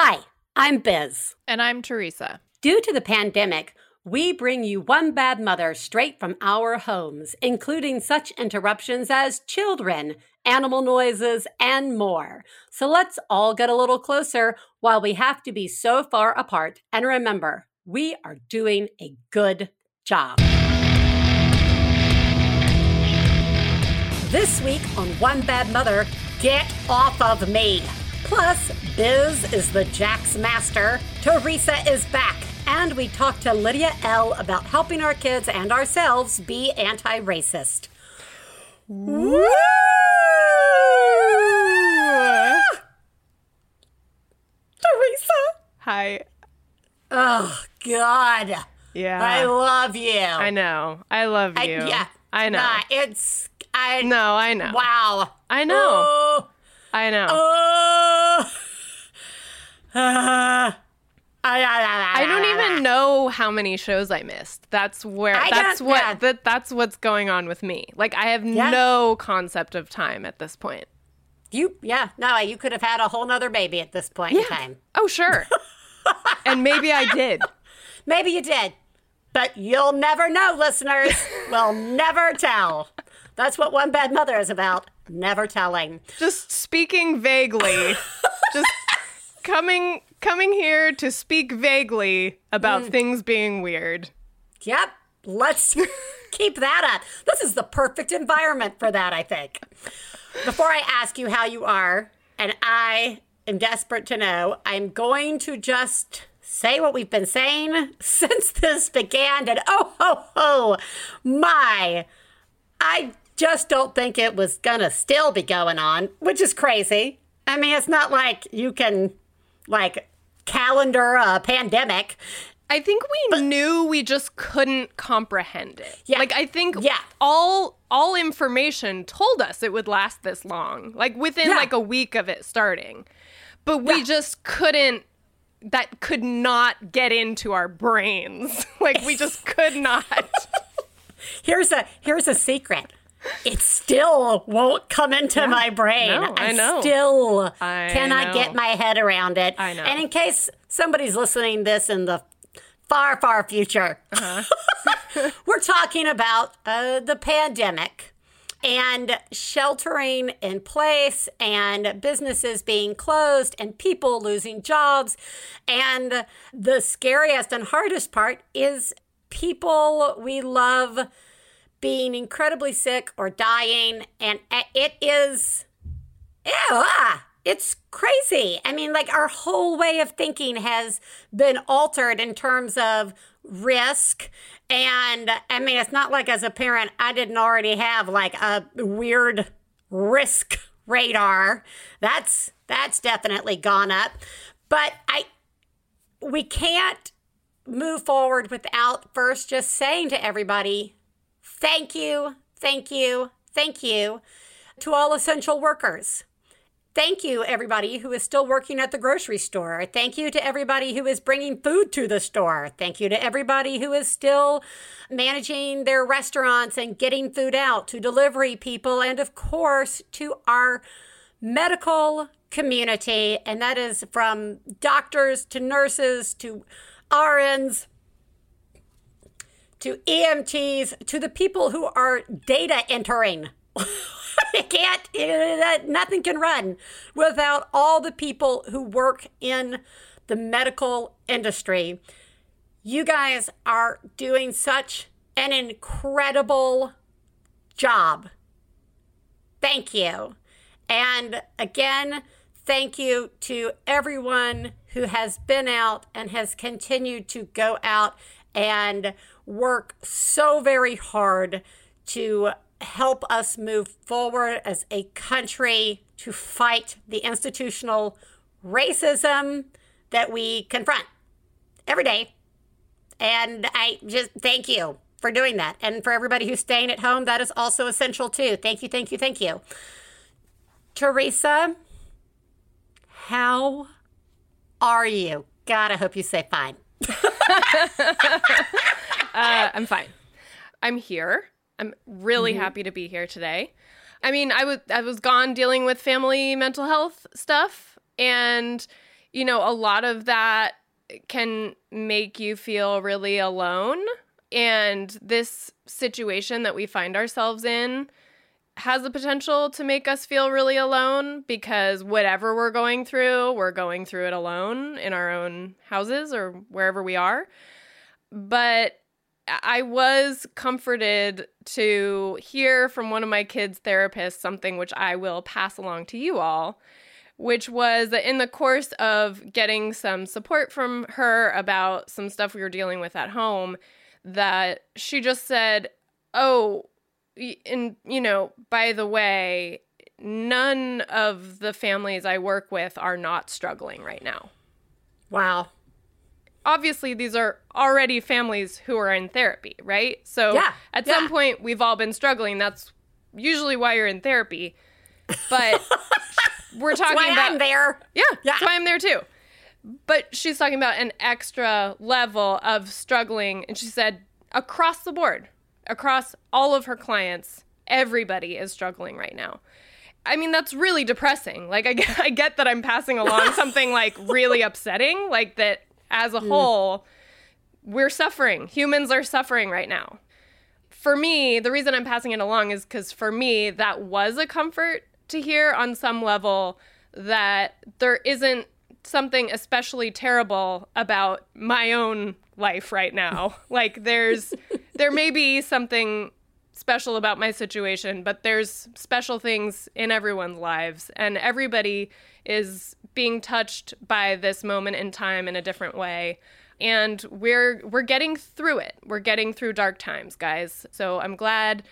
Hi, I'm Biz. And I'm Theresa. Due to the pandemic, we bring you One Bad Mother straight from our homes, including such interruptions as children, animal noises, and more. So let's all get a little closer while we have to be so far apart. And remember, we are doing a good job. This week on One Bad Mother, get off of me. Plus, Biz is the Jack's master, Theresa is back, and we talk to Lydia Elle about helping our kids and ourselves be anti racist. Woo! Theresa! Hi. Oh, God. Yeah. I love you. I know. I love I- you. yeah. I know. Nah, it's. I, No, I know. Wow. I know. Oh. I know. Oh. Uh, I, don't even know how many shows I missed. That's where I that's what yeah. that that's what's going on with me. Like I have Yeah. no concept of time at this point. You, yeah, no, you could have had a whole nother baby at this point in time. Oh, sure. and maybe I did. Maybe you did, but you'll never know, listeners. we'll never tell. That's what One Bad Mother is about. Never telling. Just speaking vaguely. just coming coming here to speak vaguely about Mm. things being weird. Yep, let's keep that up. This is the perfect environment for that, I think. Before I ask you how you are, and I am desperate to know, I'm going to just say what we've been saying since this began. And oh, ho, ho, my. I just don't think it was gonna still be going on, which is crazy. I mean, it's not like you can, like, calendar a pandemic. I think we knew we just couldn't comprehend it. Yeah. Like I think Yeah. all all information told us it would last this long. Like within Yeah. like a week of it starting. But we Yeah. just couldn't that could not get into our brains. like we just could not. Here's a here's a secret. It still won't come into my brain. No, I know. still I cannot know. get my head around it. I know. And in case somebody's listening this in the far, far future, Uh-huh. we're talking about uh, the pandemic and sheltering in place and businesses being closed and people losing jobs. And the scariest and hardest part is people we love being incredibly sick or dying. And it is, ew, ah, it's crazy. I mean, like our whole way of thinking has been altered in terms of risk. And I mean, it's not like as a parent, I didn't already have like a weird risk radar. That's that's definitely gone up. But I we can't move forward without first just saying to everybody, thank you, thank you, thank you to all essential workers. Thank you, everybody who is still working at the grocery store. Thank you to everybody who is bringing food to the store. Thank you to everybody who is still managing their restaurants and getting food out to delivery people. And of course, to our medical community. And that is from doctors to nurses to RNs to EMTs to the people who are data entering. can't, nothing can run without all the people who work in the medical industry. You guys are doing such an incredible job. Thank you. And again, thank you to everyone who has been out and has continued to go out and work so very hard to help us move forward as a country to fight the institutional racism that we confront every day. And I just thank you for doing that. And for everybody who's staying at home, that is also essential too. Thank you, thank you, thank you. Theresa, how are you? God, I hope you say fine. Uh, I'm fine. I'm here. I'm really Mm-hmm. happy to be here today. I mean, I was I was gone dealing with family mental health stuff, and you know, a lot of that can make you feel really alone. And this situation that we find ourselves in has the potential to make us feel really alone because whatever we're going through, we're going through it alone in our own houses or wherever we are. But I was comforted to hear from one of my kids' therapists something which I will pass along to you all, which was that in the course of getting some support from her about some stuff we were dealing with at home, that she just said, Oh, and you know, by the way, none of the families I work with are not struggling right now. Wow. Obviously, these are already families who are in therapy, right? So Yeah, at yeah. some point, we've all been struggling. That's usually why you're in therapy. But we're talking Why about I'm there. yeah, Yeah. that's why I'm there too. But she's talking about an extra level of struggling. And she said, across the board, across all of her clients, everybody is struggling right now. I mean, that's really depressing. Like, I I get that I'm passing along something like really upsetting, like that as a mm. whole, we're suffering. Humans are suffering right now. For me, the reason I'm passing it along is because for me, that was a comfort to hear on some level that there isn't something especially terrible about my own life right now. like there's there may be something special about my situation, but there's special things in everyone's lives and everybody is being touched by this moment in time in a different way. And we're we're getting through it. We're getting through dark times, guys. So I'm glad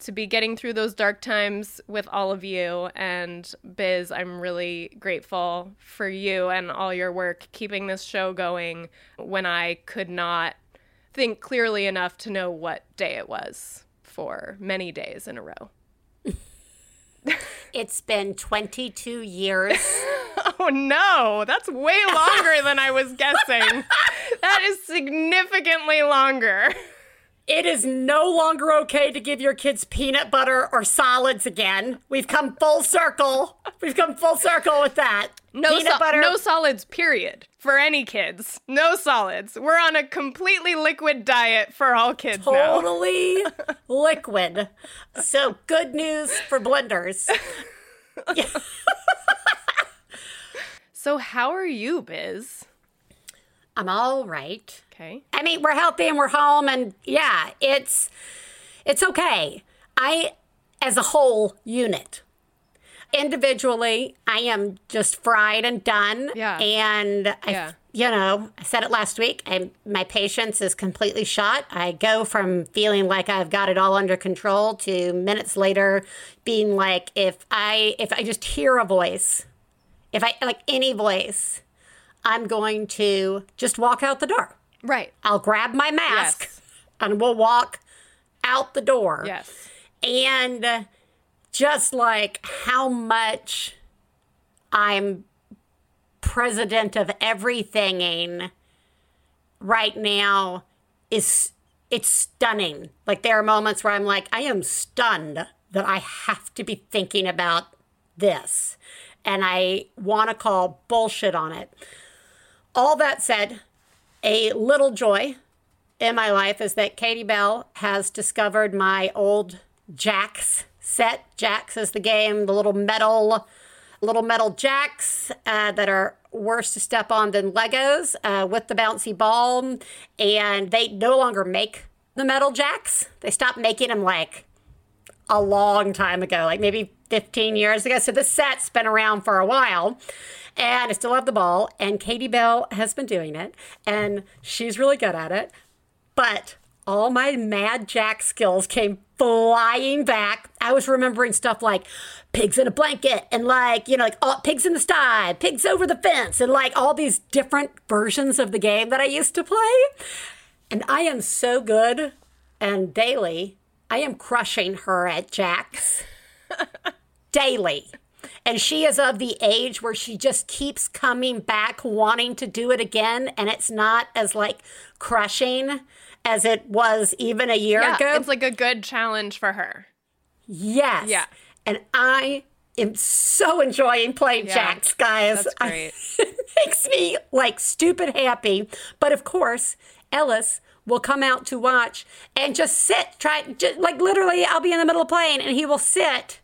to be getting through those dark times with all of you. And Biz, I'm really grateful for you and all your work keeping this show going when I could not think clearly enough to know what day it was for many days in a row. It's been 22 years. Oh no, that's way longer than I was guessing. that is significantly longer. It is no longer okay to give your kids peanut butter or solids again. We've come full circle. We've come full circle with that. No, peanut so- butter. no solids, period. For any kids. No solids. We're on a completely liquid diet for all kids now. totally liquid. So good news for blenders. So, how are you, Biz? I'm all right. Okay. I mean, we're healthy and we're home, and yeah, it's it's okay. I, as a whole unit, individually, I am just fried and done. Yeah. And I, Yeah. you know, I said it last week. I, my patience is completely shot. I go from feeling like I've got it all under control to minutes later being like, if I if I just hear a voice, if I like any voice, I'm going to just walk out the door. Right. I'll grab my mask Yes. and we'll walk out the door. Yes. And just like how much I'm president of everything right now is it's stunning. Like there are moments where I'm like, I am stunned that I have to be thinking about this. And I want to call bullshit on it. All that said, a little joy in my life is that Katie Bell has discovered my old Jacks set. Jacks is the game, the little metal, little metal jacks uh, that are worse to step on than Legos uh, with the bouncy ball, and they no longer make the metal jacks. They stopped making them like a long time ago, like maybe 15 years ago. So the set's been around for a while. And I still have the ball. And Katie Bell has been doing it. And she's really good at it. But all my Mad Jack skills came flying back. I was remembering stuff like pigs in a blanket and like, you know, like all, pigs in the sty, pigs over the fence, and like all these different versions of the game that I used to play. And I am so good and daily, I am crushing her at Jack's daily. And she is of the age where she just keeps coming back wanting to do it again. And it's not as like crushing as it was even a year Yeah. ago. It's like a good challenge for her. yes. Yeah. And I am so enjoying playing Yeah, Jax, guys. That's I- great. it makes me like stupid happy. But of course, Ellis will come out to watch and just sit, try, just, like literally, I'll be in the middle of playing and he will sit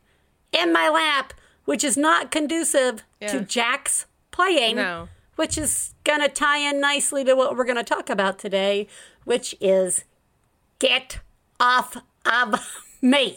in my lap, which is not conducive to Jack's playing. No. Which is going to tie in nicely to what we're going to talk about today, which is get off of me.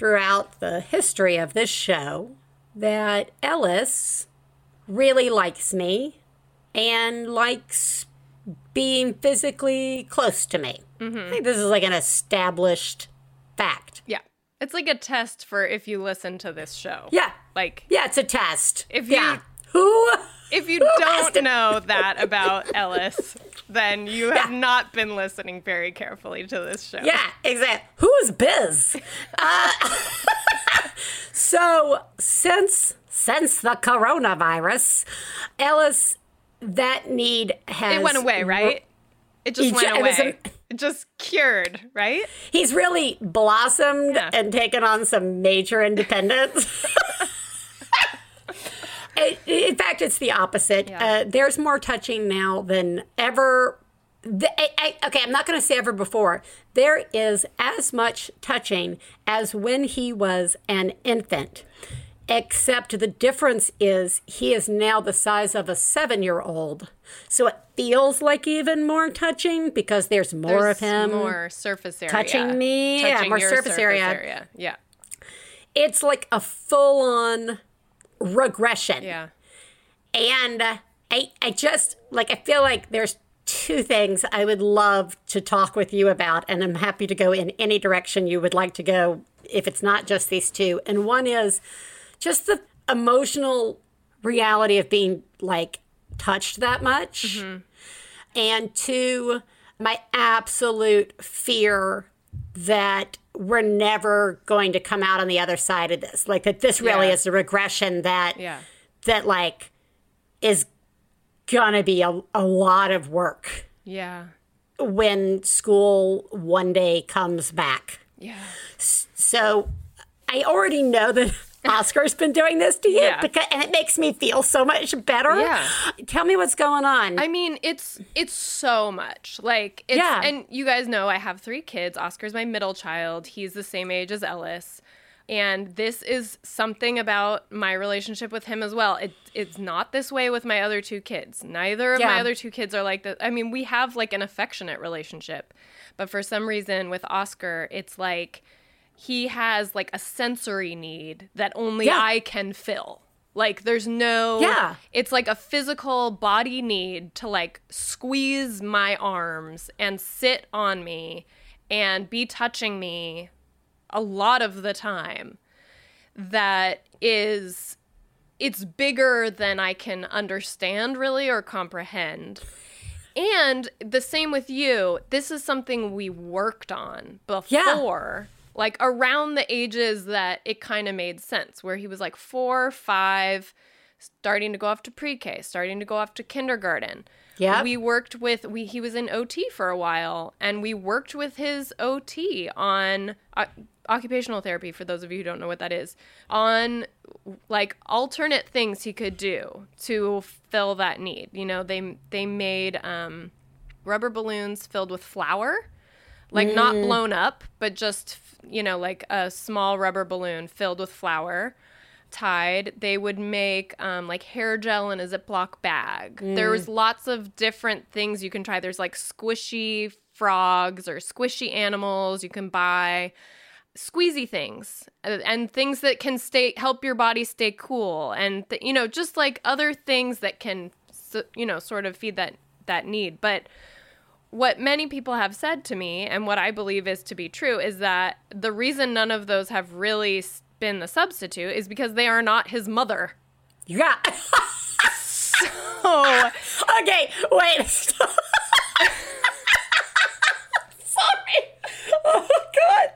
throughout the history of this show that Ellis really likes me and likes being physically close to me. Mm-hmm. I think this is like an established fact. Yeah. It's like a test for if you listen to this show. Yeah. Like, Yeah, it's a test. If you- yeah. Who? If you don't know that about Ellis, then you have Yeah. not been listening very carefully to this show. Yeah, exactly. Who's Biz? Uh, so since since the coronavirus, Ellis, that need has It went away, right? It just went ju- it was away. It just cured, right? He's really blossomed Yeah. and taken on some major independence. In fact, it's the opposite. Uh, there's more touching now than ever. The, I, I, okay, I'm not going to say ever before. There is as much touching as when he was an infant, except the difference is he is now the size of a seven year old. So it feels like even more touching because there's more There's of him. more surface area. touching me. Yeah, more your surface area. Yeah. It's like a full on regression. Yeah. And uh, I, I just like I feel like there's two things I would love to talk with you about, and I'm happy to go in any direction you would like to go if it's not just these two. And one is just the emotional reality of being like touched that much, and two, my absolute fear that we're never going to come out on the other side of this. Like that this really Yeah. is a regression that Yeah. that like is gonna be a, a lot of work Yeah. when school one day comes back. Yeah. So I already know that Oscar's been doing this to you Yeah. because, and it makes me feel so much better. Yeah. Tell me what's going on. I mean, it's it's so much. Like it's Yeah. and you guys know I have 3 kids. Oscar's my middle child. He's the same age as Ellis. And this is something about my relationship with him as well. It it's not this way with my other two kids. Neither of my other two kids are like that. I mean, we have like an affectionate relationship. But for some reason with Oscar, it's like he has like a sensory need that only Yeah. I can fill. Like there's no Yeah. it's like a physical body need to like squeeze my arms and sit on me and be touching me a lot of the time that is it's bigger than I can understand really or comprehend. And the same with you. This is something we worked on before, like around the ages that it kind of made sense, where he was like four, five, starting to go off to pre-K, starting to go off to kindergarten. Yeah. We worked with we he was in OT for a while and we worked with his OT on uh, occupational therapy for those of you who don't know what that is on like alternate things he could do to fill that need. You know, they they made um rubber balloons filled with flour like not blown up, but just you know like a small rubber balloon filled with flour tied. They would make um, like hair gel in a Ziploc bag. There was lots of different things you can try. There's like squishy frogs or squishy animals you can buy. Squeezy things uh, and things that can stay help your body stay cool and th- you know just like other things that can you know sort of feed that that need but what many people have said to me and what I believe is to be true is that the reason none of those have really been the substitute is because they are not his mother. Yeah. so okay, wait. Sorry. Oh God.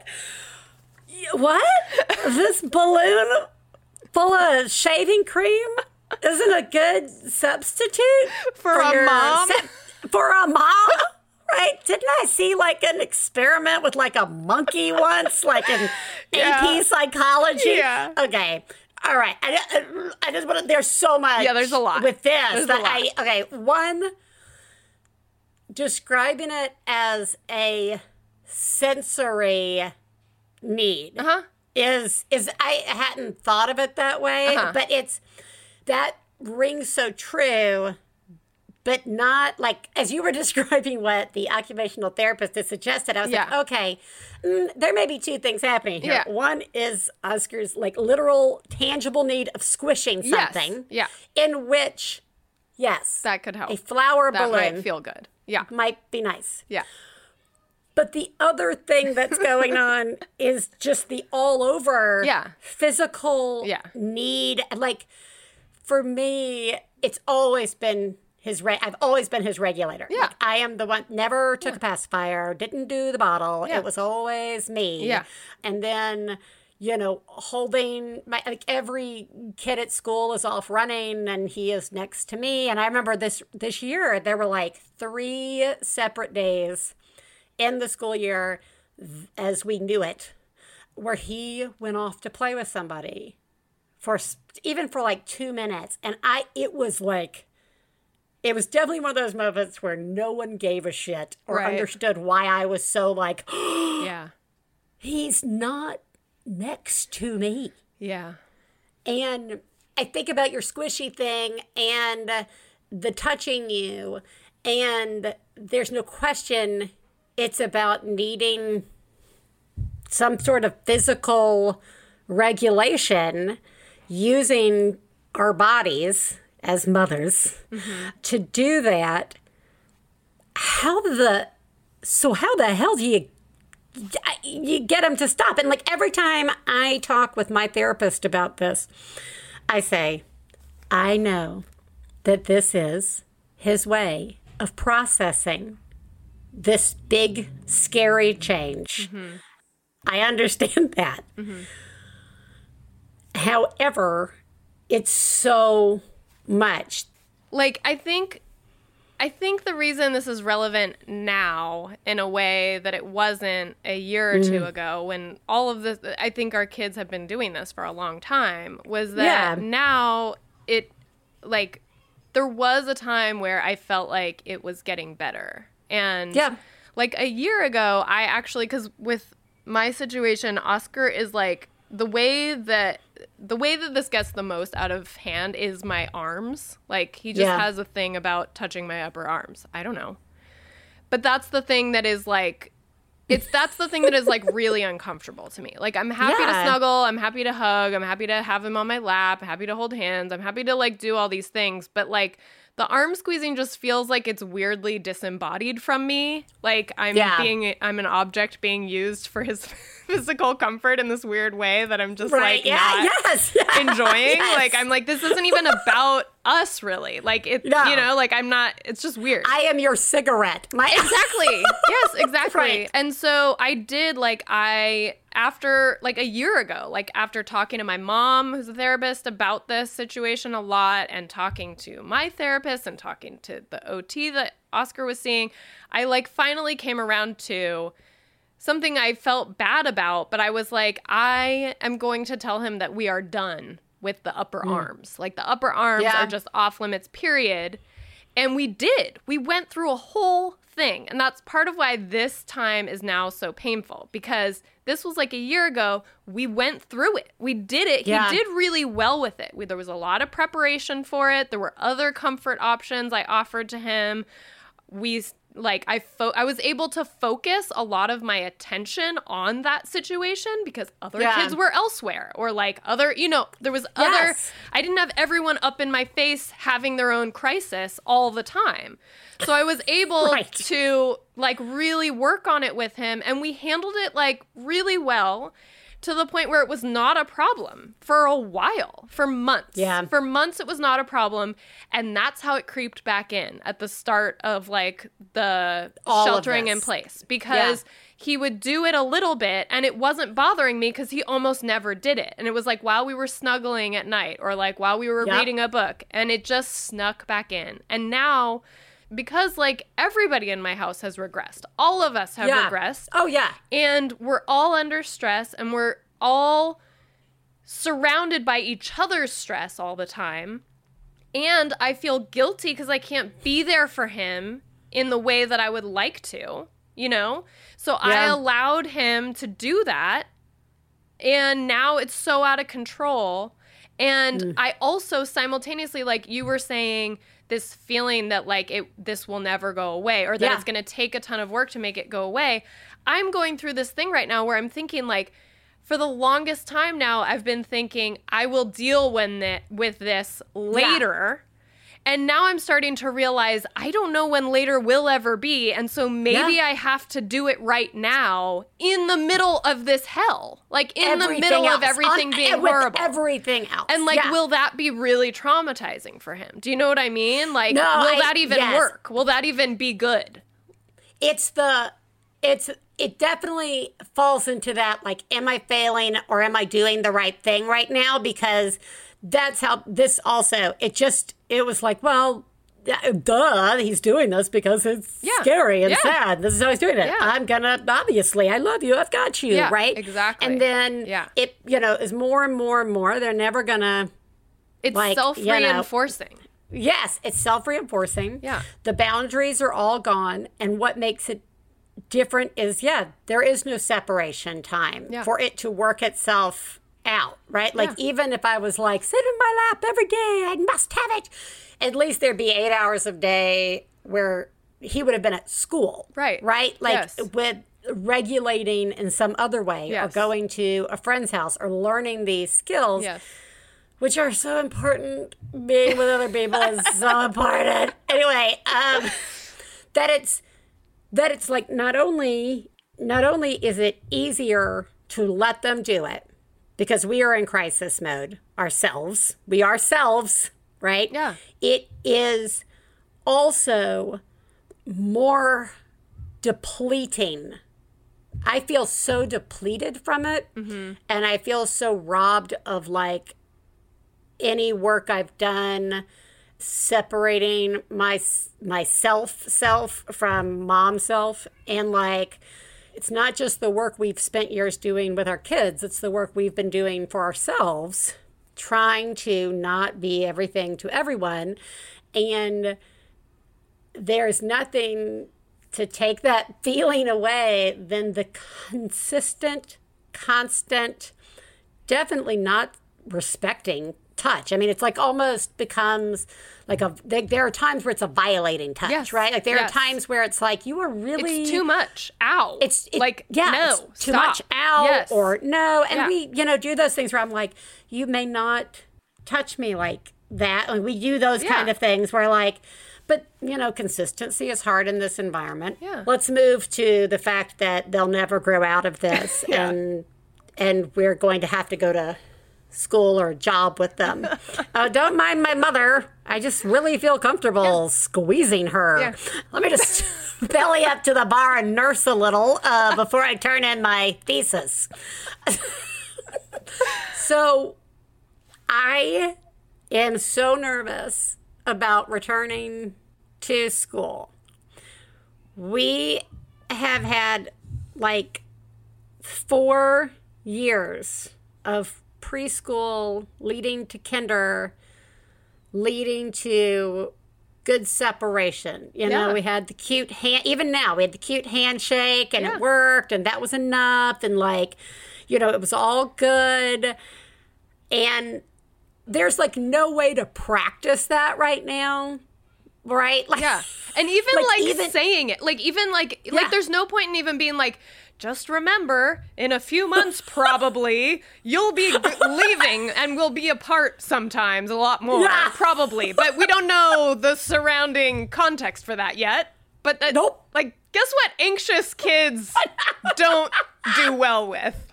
What? This balloon full of shaving cream isn't a good substitute For a your mom? se- for a mom. Right? Didn't I see like an experiment with like a monkey once, like in Yeah. AP psychology? Yeah. Okay. All right. I, I, just want to, there's so much. Yeah, there's a lot. with this There's a that lot. I okay. One, describing it as a sensory need uh huh. is is I hadn't thought of it that way, Uh-huh. but it's that rings so true, but not like as you were describing what the occupational therapist had suggested. I was like, okay, mm, there may be two things happening here. Yeah. One is Oscar's like literal, tangible need of squishing Yes. something, Yeah. in which, yes, That could help. a flower that balloon might feel good. Yeah. might be nice. Yeah. But the other thing that's going on is just the all over Yeah. physical Yeah. need. Like for me, it's always been his re- I've always been his regulator. Yeah. Like, I am the one never took a pacifier, didn't do the bottle. Yeah. It was always me. Yeah. And then you know, holding my like every kid at school is off running and he is next to me. And I remember this this year there were like three separate days in the school year as we knew it where he went off to play with somebody for even for like 2 minutes and I it was like it was definitely one of those moments where no one gave a shit or Right. understood why I was so like Yeah. he's not next to me. Yeah. And I think about your squishy thing and the touching you, and there's no question it's about needing some sort of physical regulation using our bodies as mothers to do that. How the so how the hell do you you get them to stop. And like every time I talk with my therapist about this, I say, I know that this is his way of processing this big, scary change. I understand that. However, it's so much. like i think i think the reason this is relevant now in a way that it wasn't a year or two mm-hmm. ago when all of this i think our kids have been doing this for a long time was that Yeah. now it like there was a time where i felt like it was getting better and Yeah. like a year ago i actually because with my situation oscar is like the way that the way that this gets the most out of hand is my arms. Like he just Yeah. has a thing about touching my upper arms. I don't know. But that's the thing that is like it's that's the thing that is like really uncomfortable to me like i'm happy to snuggle i'm happy to hug i'm happy to have him on my lap I'm happy to hold hands i'm happy to like do all these things but like the arm squeezing just feels like it's weirdly disembodied from me like i'm Yeah. being i'm an object being used for his physical comfort in this weird way that i'm just Right. like yeah. not yes. Enjoying yes. like i'm like this isn't even about us really like it No. you know like i'm not it's just weird I am your cigarette. My exactly yes exactly Right. and so i did like i after like a year ago like after talking to my mom who's a therapist about this situation a lot and talking to my therapist and talking to the ot that oscar was seeing i like finally came around to something i felt bad about but i was like i am going to tell him that we are done with the upper mm. arms like the upper arms Yeah. are just off limits period and we did. We went through a whole thing. And that's part of why this time is now so painful because this was like a year ago. We went through it. We did it. Yeah. He did really well with it. We, there was a lot of preparation for it. There were other comfort options I offered to him. We like I fo- I was able to focus a lot of my attention on that situation because other Yeah. kids were elsewhere or like other, you know, there was other Yes. I didn't have everyone up in my face having their own crisis all the time. So I was able Right. to like really work on it with him and we handled it like really well to the point where it was not a problem for a while, for months. Yeah. For months, it was not a problem. And that's how it creeped back in at the start of like the All sheltering in place because he would do it a little bit and it wasn't bothering me because he almost never did it. And it was like while we were snuggling at night or like while we were Yep. reading a book and it just snuck back in. And now, because like everybody in my house has regressed, all of us have Yeah. regressed Oh yeah. and we're all under stress and we're all surrounded by each other's stress all the time and i feel guilty because i can't be there for him in the way that i would like to you know so i allowed him to do that and now it's so out of control and Mm. i also simultaneously like you were saying this feeling that like it this will never go away or that Yeah. it's going to take a ton of work to make it go away i'm going through this thing right now where i'm thinking like for the longest time now i've been thinking i will deal when thi- with this later and now i'm starting to realize i don't know when later will ever be and so maybe Yeah. i have to do it right now in the middle of this hell like in the middle else. of everything On- being eh, with horrible Everything else. and like, Yeah. will that be really traumatizing for him? Do you know what I mean? Like, No, will I- that even yes. work? Will that even be good? it's the it's it definitely falls into that like am i failing or am i doing the right thing right now because that's how this also it just it was like well duh he's doing this because it's Yeah. scary and Yeah. sad this is how he's doing it Yeah. i'm gonna obviously i love you i've got you right exactly. and then Yeah. it you know is more and more and more they're never gonna It's Like, you know- self reinforcing. Yes, it's self reinforcing. Yeah. The boundaries are all gone. And what makes it different is, yeah, there is no separation time for it to work itself out, right? Like, Yeah. even if I was like, sit in my lap every day, I must have it, at least there'd be eight hours of day where he would have been at school. Right. Right? Like, Yes. with regulating in some other way or going to a friend's house or learning these skills Yes. which are so important. Being with other people is so important. Anyway, um, that it's that it's like not only not only is it easier to let them do it because we are in crisis mode ourselves. We ourselves, right? Yeah. It is also more depleting. I feel so depleted from it, mm-hmm. and I feel so robbed of like any work I've done separating my myself self from mom self and like it's not just the work we've spent years doing with our kids it's the work we've been doing for ourselves trying to not be everything to everyone. And there's nothing to take that feeling away than the consistent constant definitely not respecting touch. I mean, it's like almost becomes like a. There, there are times where it's a violating touch, Yes, right? Like there yes. are times where it's like you are really It's too much. Ow. It's it- like yeah, no, too stop. much out Yes. or no, and Yeah. we you know do those things where I'm like, you may not touch me like that, and we do those kind of things where like. But you know, consistency is hard in this environment. Yeah. Let's move to the fact that they'll never grow out of this, Yeah. and and we're going to have to go to school or a job with them. uh, don't mind my mother. I just really feel comfortable squeezing her. Yeah. Let me just belly up to the bar and nurse a little uh, before I turn in my thesis. so I am so nervous about returning to school. We have had like four years of preschool leading to kinder, leading to good separation. You know, we had the cute hand, even now, we had the cute handshake and Yeah. it worked and that was enough. And like, you know, it was all good. And there's like no way to practice that right now. Right? Like, Yeah. And even Like, like, even- saying it. Like even like Yeah. like there's no point in even being like just remember in a few months probably you'll be leaving and we'll be apart sometimes a lot more Yeah. probably but we don't know the surrounding context for that yet but that, Nope. like guess what anxious kids don't do well with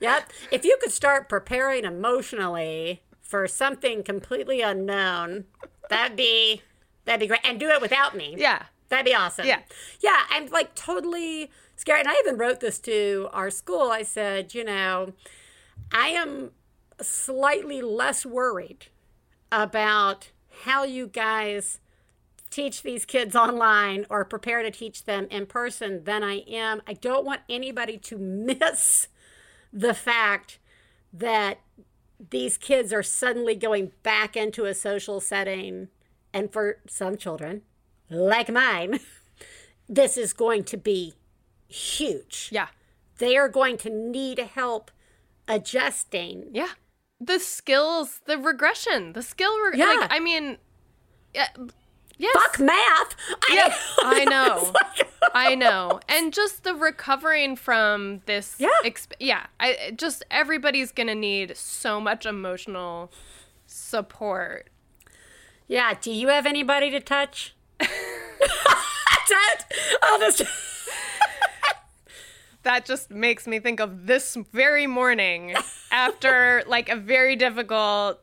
Yep. If you could start preparing emotionally for something completely unknown, that'd be that'd be great. And do it without me. Yeah. That'd be awesome. Yeah. Yeah, I'm like totally scared. And I even wrote this to our school. I said, you know, I am slightly less worried about how you guys teach these kids online or prepare to teach them in person than I am. I don't want anybody to miss the fact that these kids are suddenly going back into a social setting. And for some children, like mine, this is going to be huge. Yeah. They are going to need help adjusting. Yeah. The skills, the regression, the skill. Reg- Yeah. Like, I mean, yeah. Yes. Fuck math. Yeah, I, know. I know. And just the recovering from this. Yeah. Exp- yeah. I just everybody's going to need so much emotional support. Yeah. Do you have anybody to touch? That- I'll just. That just makes me think of this very morning after like a very difficult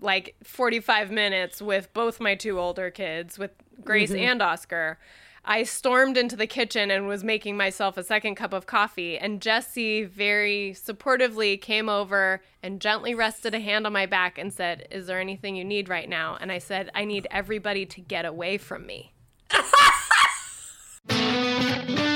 like 45 minutes with both my two older kids with Grace mm-hmm. and Oscar. I stormed into the kitchen and was making myself a second cup of coffee and Jesse very supportively came over and gently rested a hand on my back and said, "Is there anything you need right now?" And I said, "I need everybody to get away from me."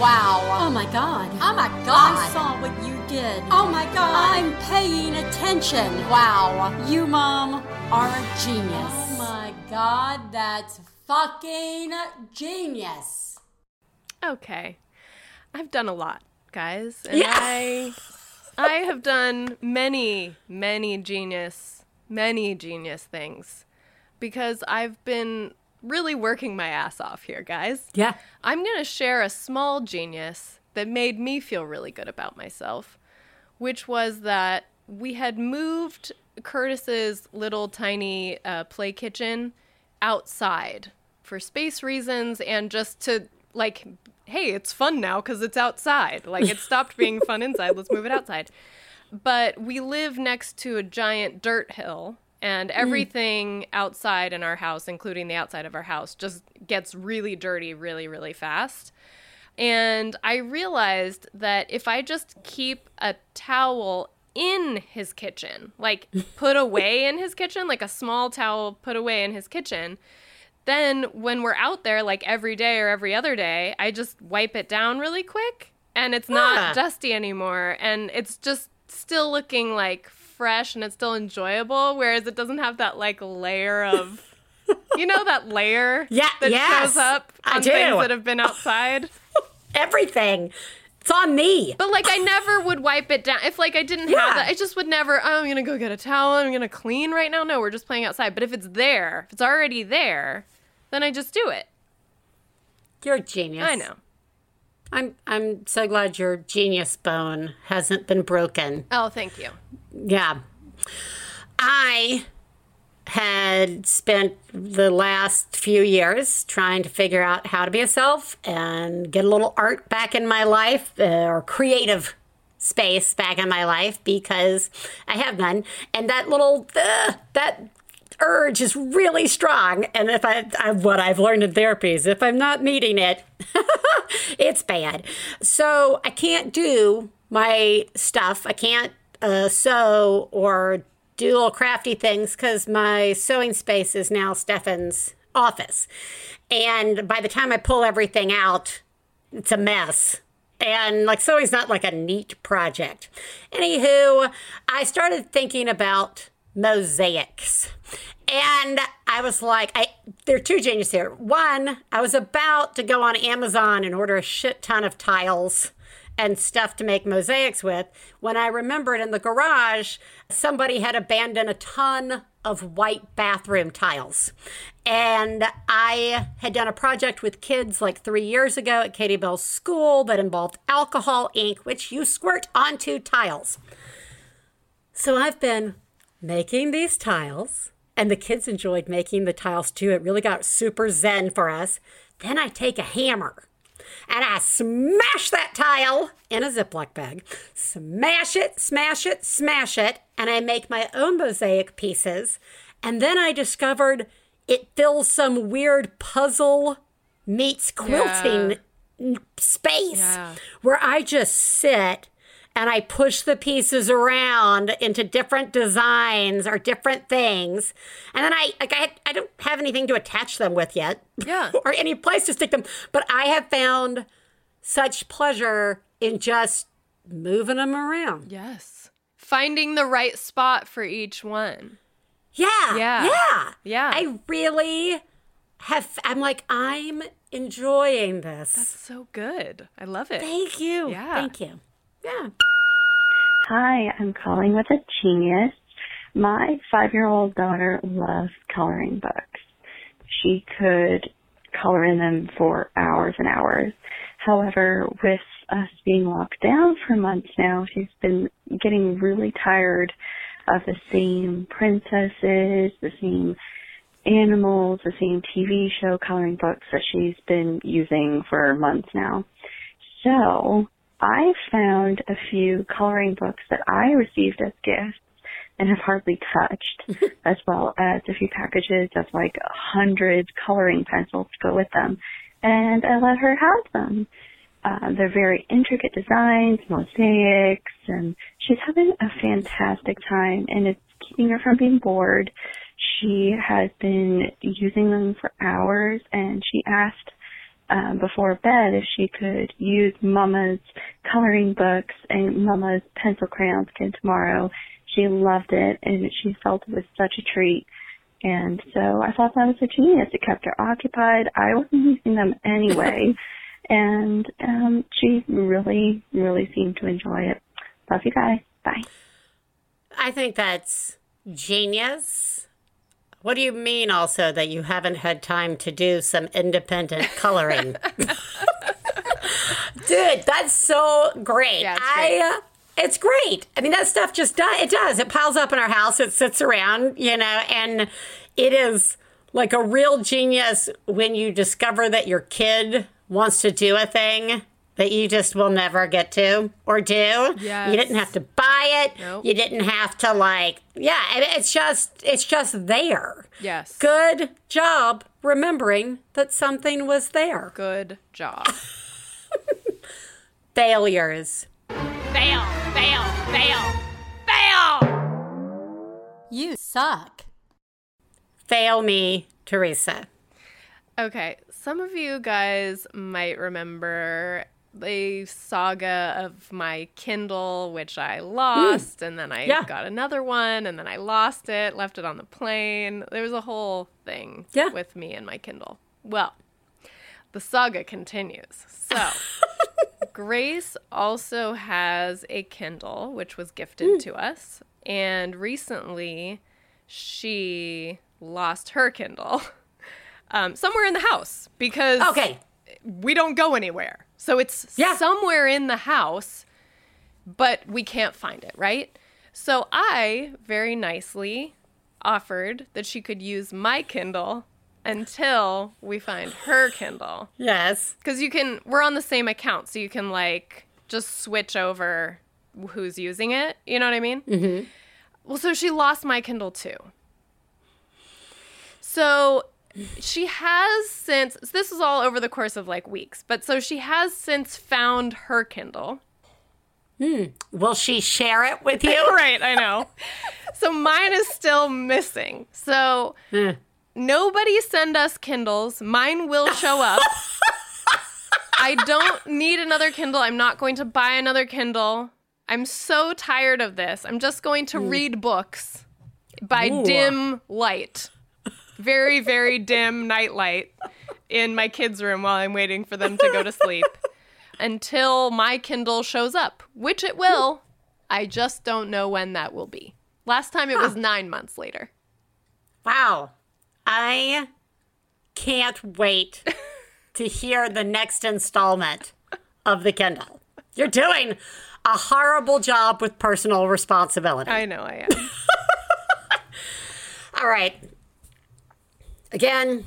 Wow. Oh my god. Oh my God. I saw what you did. Oh my God. I'm paying attention. wow. You, Mom, are a genius. Oh my God. That's fucking genius. Okay. I've done a lot, guys. And Yeah. I I have done many, many genius, many genius things because I've been really working my ass off here, guys. Yeah. I'm going to share a small genius that made me feel really good about myself, which was that we had moved Curtis's little tiny uh, play kitchen outside for space reasons and just to, like, hey, it's fun now because it's outside. Like, it stopped being fun inside. Let's move it outside. But we live next to a giant dirt hill and mm. everything outside in our house, including the outside of our house, just gets really dirty really, really fast. And I realized that if I just keep a towel in his kitchen, like put away in his kitchen, like a small towel put away in his kitchen, then when we're out there, like every day or every other day, I just wipe it down really quick and it's not dusty anymore. And it's just still looking like fresh and it's still enjoyable, whereas it doesn't have that like layer of. You know that layer Yeah, that yes, shows up on things that have been outside. Everything. It's on me. But like I never would wipe it down. If like I didn't Yeah. have that, I just would never, oh, I'm gonna go get a towel, I'm gonna clean right now. No, we're just playing outside. But if it's there, if it's already there, then I just do it. You're a genius. I know. I'm I'm so glad your genius bone hasn't been broken. Oh, thank you. Yeah. I had spent the last few years trying to figure out how to be a self and get a little art back in my life uh, or creative space back in my life because I have none. And that little, uh, that urge is really strong. And if I, I, what I've learned in therapy is if I'm not meeting it, it's bad. So I can't do my stuff. I can't uh, sew or do little crafty things because my sewing space is now Stefan's office. And by the time I pull everything out, it's a mess. And like sewing's not like a neat project. Anywho, I started thinking about mosaics. And I was like, I, there are two genius here. One, I was about to go on Amazon and order a shit ton of tiles and stuff to make mosaics with when I remembered in the garage somebody had abandoned a ton of white bathroom tiles. And I had done a project with kids like three years ago at Katie Bell's school that involved alcohol ink, which you squirt onto tiles. So I've been making these tiles, and the kids enjoyed making the tiles too. It really got super zen for us. Then I take a hammer and I smash that tile in a Ziploc bag. Smash it, smash it, smash it, and I make my own mosaic pieces. And then I discovered it fills some weird puzzle meets quilting space Yeah. where I just sit and I push the pieces around into different designs or different things. And then I like I, I don't have anything to attach them with yet. Yeah. or any place to stick them. But I have found such pleasure in just moving them around. Yes. Finding the right spot for each one. Yeah. Yeah. Yeah. Yeah. I really have I'm like, I'm enjoying this. That's so good. I love it. Thank you. Yeah. Thank you. Yeah. Hi, I'm calling with a genius. My five year old daughter loves coloring books. She could color in them for hours and hours. However, with us being locked down for months now, she's been getting really tired of the same princesses, the same animals, the same TV show coloring books that she's been using for months now. So I found a few coloring books that I received as gifts and have hardly touched, as well as a few packages of like a hundred coloring pencils to go with them. And I let her have them. Uh, they're very intricate designs, mosaics, and she's having a fantastic time and it's keeping her from being bored. She has been using them for hours and she asked um, before bed if she could use Mama's coloring books and Mama's pencil crayons again tomorrow. She loved it and she felt it was such a treat. And so I thought that was a genius. It kept her occupied. I wasn't using them anyway. and um, she really, really seemed to enjoy it. Love you guys. Bye. I think that's genius. What do you mean also that you haven't had time to do some independent coloring? Dude, that's so great. Yeah, it's I uh, it's great. I mean that stuff just does it does. It piles up in our house. It sits around, you know, and it is like a real genius when you discover that your kid wants to do a thing that you just will never get to or do. Yes. You didn't have to buy it. Nope. You didn't have to like yeah, I it's just it's just there. Yes. Good job remembering that something was there. Good job. Failures. fail, fail, fail, fail. You suck. Fail me, Theresa. Okay, some of you guys might remember the saga of my Kindle, which I lost, and then I Yeah. got another one, and then I lost it, left it on the plane. There was a whole thing Yeah. with me and my Kindle. Well, the saga continues. So, Grace also has a Kindle, which was gifted to us, and recently she lost her Kindle. Um, somewhere in the house because Okay. we don't go anywhere. So it's Yeah. somewhere in the house, but we can't find it, right? So I very nicely offered that she could use my Kindle until we find her Kindle. Yes. Because you can, we're on the same account, so you can like just switch over who's using it. You know what I mean? Mm-hmm. Well, so she lost my Kindle too. So she has since, this is all over the course of like weeks, but so she has since found her Kindle. Hmm. Will she share it with you? right, I know. So mine is still missing. So hmm. nobody send us Kindles. Mine will show up. I don't need another Kindle. I'm not going to buy another Kindle. I'm so tired of this. I'm just going to hmm. read books by Ooh. dim light. Very, very dim night light in my kids' room while I'm waiting for them to go to sleep until my Kindle shows up, which it will. I just don't know when that will be. Last time it was nine months later. Wow. I can't wait to hear the next installment of the Kindle. You're doing a horrible job with personal responsibility. I know I am. All right. Again,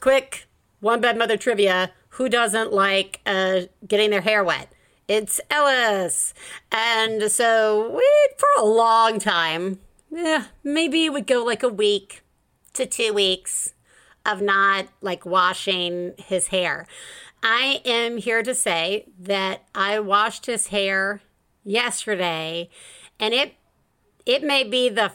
quick One Bad Mother trivia. Who doesn't like uh, getting their hair wet? It's Ellis. And so we, for a long time, yeah, maybe it would go like a week to two weeks of not like washing his hair. I am here to say that I washed his hair yesterday and it it may be the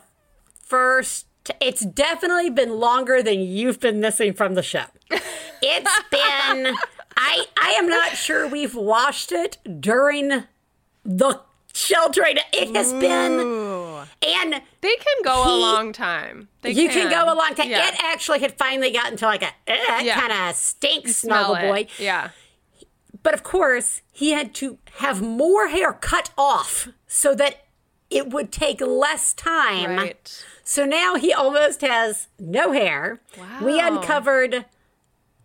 first it's definitely been longer than you've been missing from the show. It's been I I am not sure we've washed it during the sheltering. It has been and They can go a long time. They you can. go a long time. Yeah. It actually had finally gotten to like a eh, Yeah. kind of stinks Smell snuggle boy. Yeah. But of course, he had to have more hair cut off so that it would take less time. Right. So now he almost has no hair. We uncovered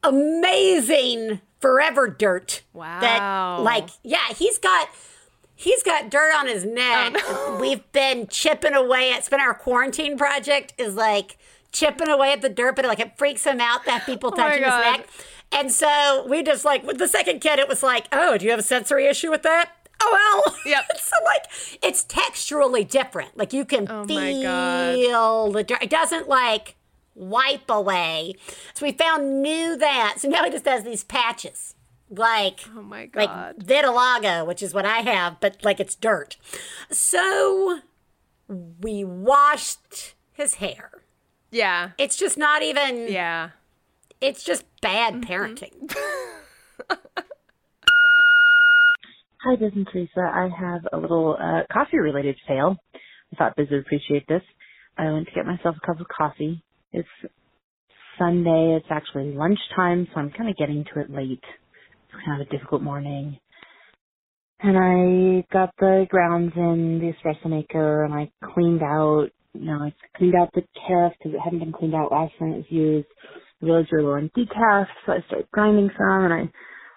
amazing forever dirt. Wow. That like yeah, he's got he's got dirt on his neck. Oh, We've been chipping away. It's been our quarantine project is like chipping away at the dirt, but like it freaks him out that people Oh touching his neck. And so we just like with the second kid, it was like, oh, do you have a sensory issue with that? Oh well. Yep. so like it's texturally different. Like you can Oh feel the dirt. It doesn't like wipe away. So we found knew that. So now he just has these patches. Like Oh my god. like vitiligo, which is what I have, but like it's dirt. So we washed his hair. yeah. It's just not even Yeah. it's just bad Mm-hmm. Hi, this is Theresa. I have a little uh, coffee related fail. I thought Biz would appreciate this. I went to get myself a cup of coffee. It's Sunday. It's actually lunchtime, so I'm kind of getting to it late. It's kind of a difficult morning. And I got the grounds in the espresso maker and I cleaned out, you know, I cleaned out the carafe because it hadn't been cleaned out last time it was used. I realized we were low on decaf, so I started grinding some and I,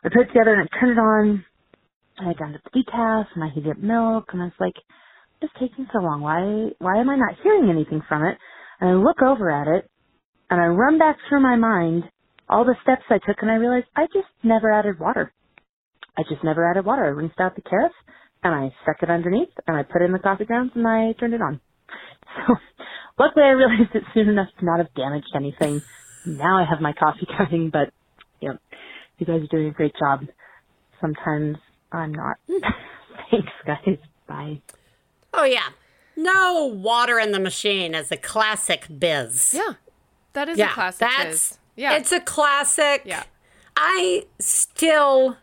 I put it together and I turned it on I ground up the decaf and I heated up milk and I was like, it's taking so long. Why why am I not hearing anything from it? And I look over at it and I run back through my mind all the steps I took and I realized I just never added water. I just never added water. I rinsed out the carafe and I stuck it underneath and I put in the coffee grounds and I turned it on. So luckily I realized it soon enough to not have damaged anything. Now I have my coffee going, but you know, you guys are doing a great job. Sometimes I'm not. Thanks guys. Bye. Oh yeah. No water in the machine is a classic biz. Yeah. That is Yeah, a classic that's Biz. Yeah. It's a classic. Yeah. I still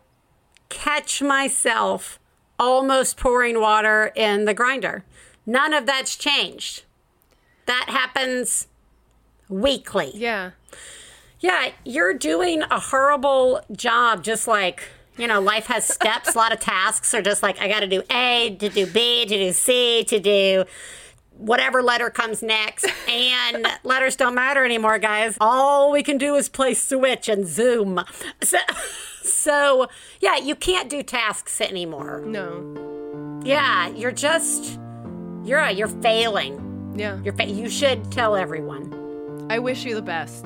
catch myself almost pouring water in the grinder. None of that's changed. That happens weekly. yeah. Yeah, you're doing a horrible job just like you know, life has steps. a lot of tasks are just like I got to do A, to do B, to do C, to do whatever letter comes next. And letters don't matter anymore, guys. All we can do is play Switch and Zoom. So, so yeah, you can't do tasks anymore. No. Yeah, you're just you're uh, you're failing. Yeah. You're fa- you should tell everyone. I wish you the best.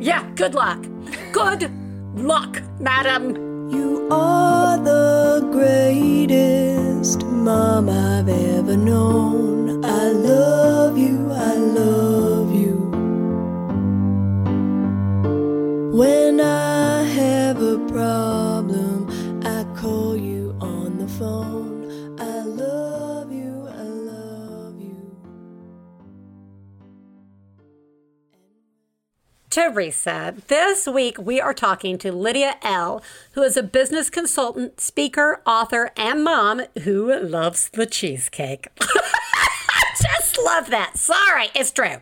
Yeah, good luck. Good luck, madam. You are the greatest mom I've ever known. Theresa, this week we are talking to Lydia Elle, who is a business consultant, speaker, author, and mom who loves the cheesecake. I just Love that. Sorry, it's true.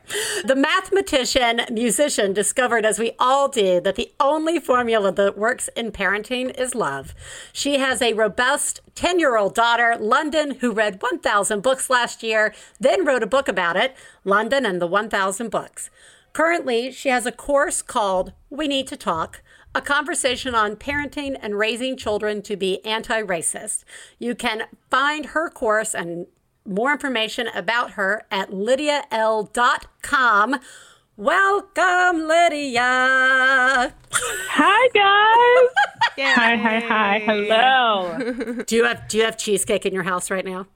The mathematician, musician discovered, as we all do, that the only formula that works in parenting is love. She has a robust 10 year old daughter, London, who read 1,000 books last year, then wrote a book about it London and the 1,000 Books. Currently, she has a course called We Need to Talk a conversation on parenting and raising children to be anti racist. You can find her course and more information about her at lydiaelle.com. Welcome, Lydia. Hi guys. Hi, hi, hi. Hello. Do you have do you have cheesecake in your house right now?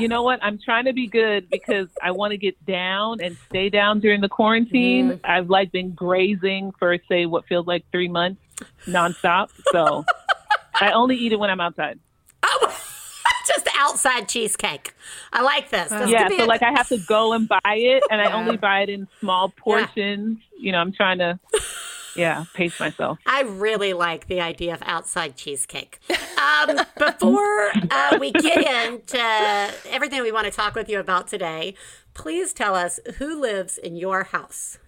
You know what? I'm trying to be good because I want to get down and stay down during the quarantine. Mm. I've like been grazing for say what feels like three months nonstop. So I only eat it when I'm outside. Oh, just outside cheesecake. I like this. This yeah, so a- like I have to go and buy it, and I only buy it in small portions. You know, I'm trying to, yeah, pace myself. I really like the idea of outside cheesecake. Um, before uh, we get into everything we want to talk with you about today, please tell us who lives in your house.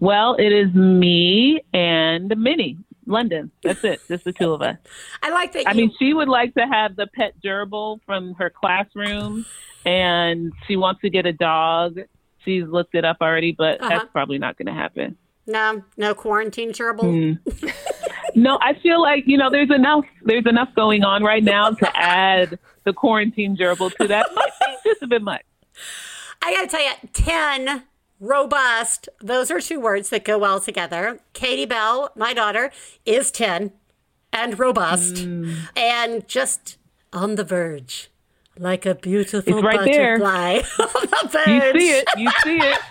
Well, it is me and Minnie, London. That's it. Just the two of us. I like that. I you, mean, she would like to have the pet gerbil from her classroom, and she wants to get a dog. She's looked it up already, but Uh-huh. that's probably not going to happen. No, no quarantine gerbil. Mm. No, I feel like you know there's enough there's enough going on right now to add the quarantine gerbil to that. Might be just a bit much. I got to tell you, 10 robust, those are two words that go well together. Katie Bell, my daughter, is 10 and robust Mm. and just on the verge. Like a beautiful It's right there. butterfly on the You see it, you see it.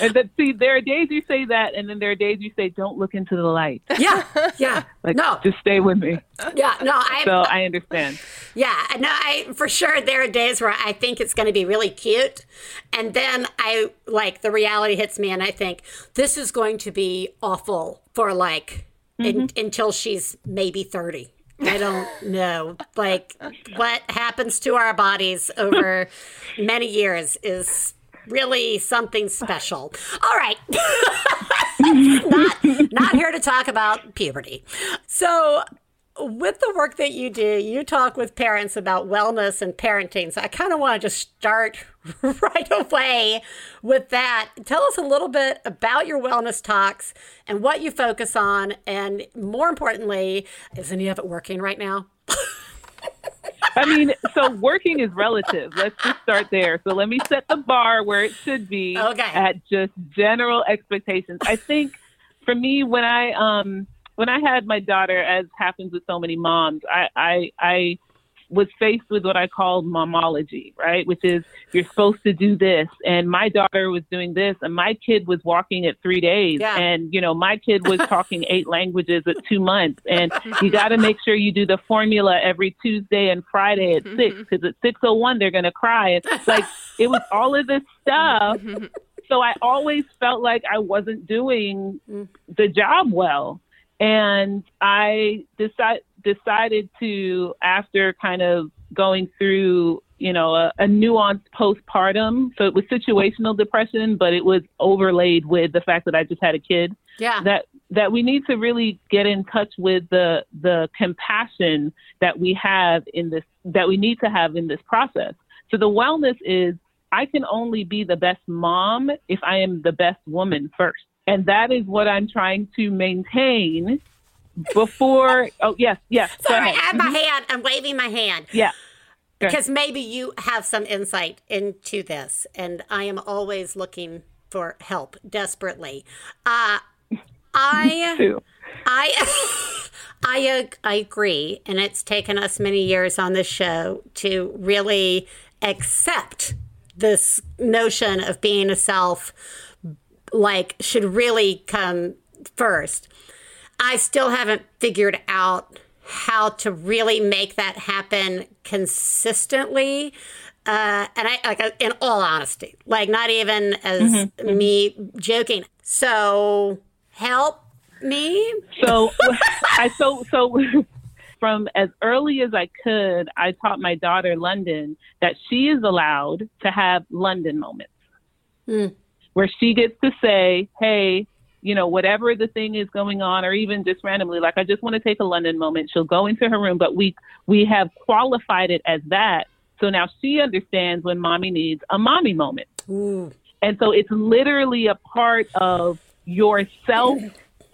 And that, see, there are days you say that, and then there are days you say, "Don't look into the light." Yeah, yeah. Like, no, just stay with me. yeah, no. I, So I understand. Yeah, no, I for sure there are days where I think it's going to be really cute, and then I like the reality hits me, and I think this is going to be awful for like in, mm-hmm. until she's maybe thirty. I don't know. Like what happens to our bodies over many years is really something special. All right. not not here to talk about puberty. So with the work that you do, you talk with parents about wellness and parenting. So I kind of want to just start right away with that. Tell us a little bit about your wellness talks and what you focus on. And more importantly, is any of it working right now? I mean, so working is relative. Let's just start there. So let me set the bar where it should be Okay. at just general expectations. I think for me, when I um when I had my daughter, as happens with so many moms, I I, I was faced with what I call momology, right? Which is you're supposed to do this, and my daughter was doing this, and my kid was walking at three days, Yeah. and you know my kid was talking eight languages at two months, and you got to make sure you do the formula every Tuesday and Friday at six, because at six oh one they're gonna cry. And like it was all of this stuff. So I always felt like I wasn't doing mm. the job well and I decide, decided to after kind of going through you know a, a nuanced postpartum so it was situational depression but it was overlaid with the fact that I just had a kid. Yeah. that that we need to really get in touch with the the compassion that we have in this that we need to have in this process. So the wellness is I can only be the best mom if I am the best woman first. And that is what I'm trying to maintain before. Oh yes, yes. Sorry, I have my hand. I'm waving my hand. Yeah. Because maybe you have some insight into this and i am always looking for help desperately uh, i i I, I agree and it's taken us many years on this show to really accept this notion of being a self like should really come first I still haven't figured out how to really make that happen consistently. Uh, and I, like, uh, in all honesty, like, not even as me joking. So, help me. So I so so from as early as I could, I taught my daughter London that she is allowed to have London moments where she gets to say, hey, you know, whatever the thing is going on, or even just randomly, like I just want to take a London moment. She'll go into her room, but we we have qualified it as that. So now she understands when mommy needs a mommy moment. And so it's literally a part of yourself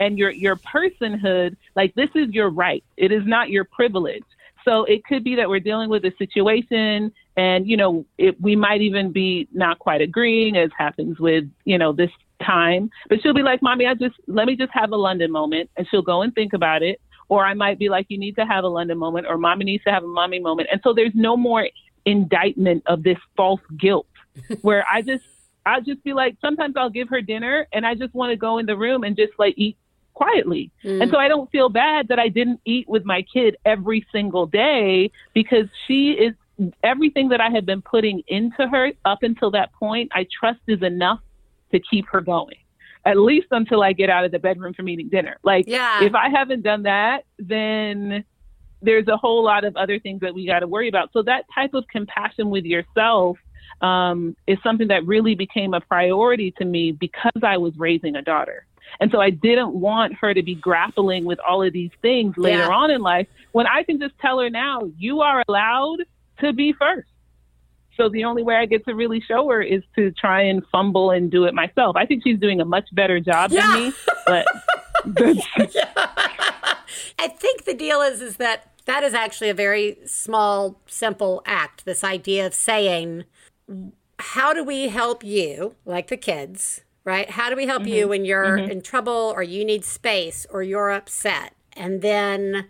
and your your personhood. Like this is your right. It is not your privilege. So it could be that we're dealing with a situation and you know it, we might even be not quite agreeing as happens with you know this time. But she'll be like mommy i just let me just have a london moment. And she'll go and think about it. Or i might be like you need to have a london moment or mommy needs to have a mommy moment. And so there's no more indictment of this false guilt where i just i just feel like sometimes i'll give her dinner and i just want to go in the room and just like eat quietly. Mm. And so I don't feel bad that I didn't eat with my kid every single day because she is everything that I have been putting into her up until that point, I trust is enough to keep her going. At least until I get out of the bedroom from eating dinner. Like Yeah. if I haven't done that, then there's a whole lot of other things that we got to worry about. So that type of compassion with yourself um, is something that really became a priority to me because I was raising a daughter. And so I didn't want her to be grappling with all of these things later Yeah. on in life when I can just tell her now, you are allowed to be first. So the only way I get to really show her is to try and fumble and do it myself. I think she's doing a much better job Yeah. than me, but I think the deal is is that that is actually a very small, simple act. This idea of saying, "How do we help you?" Like the kids, right? How do we help you mm-hmm. when you're mm-hmm. in trouble or you need space or you're upset? And then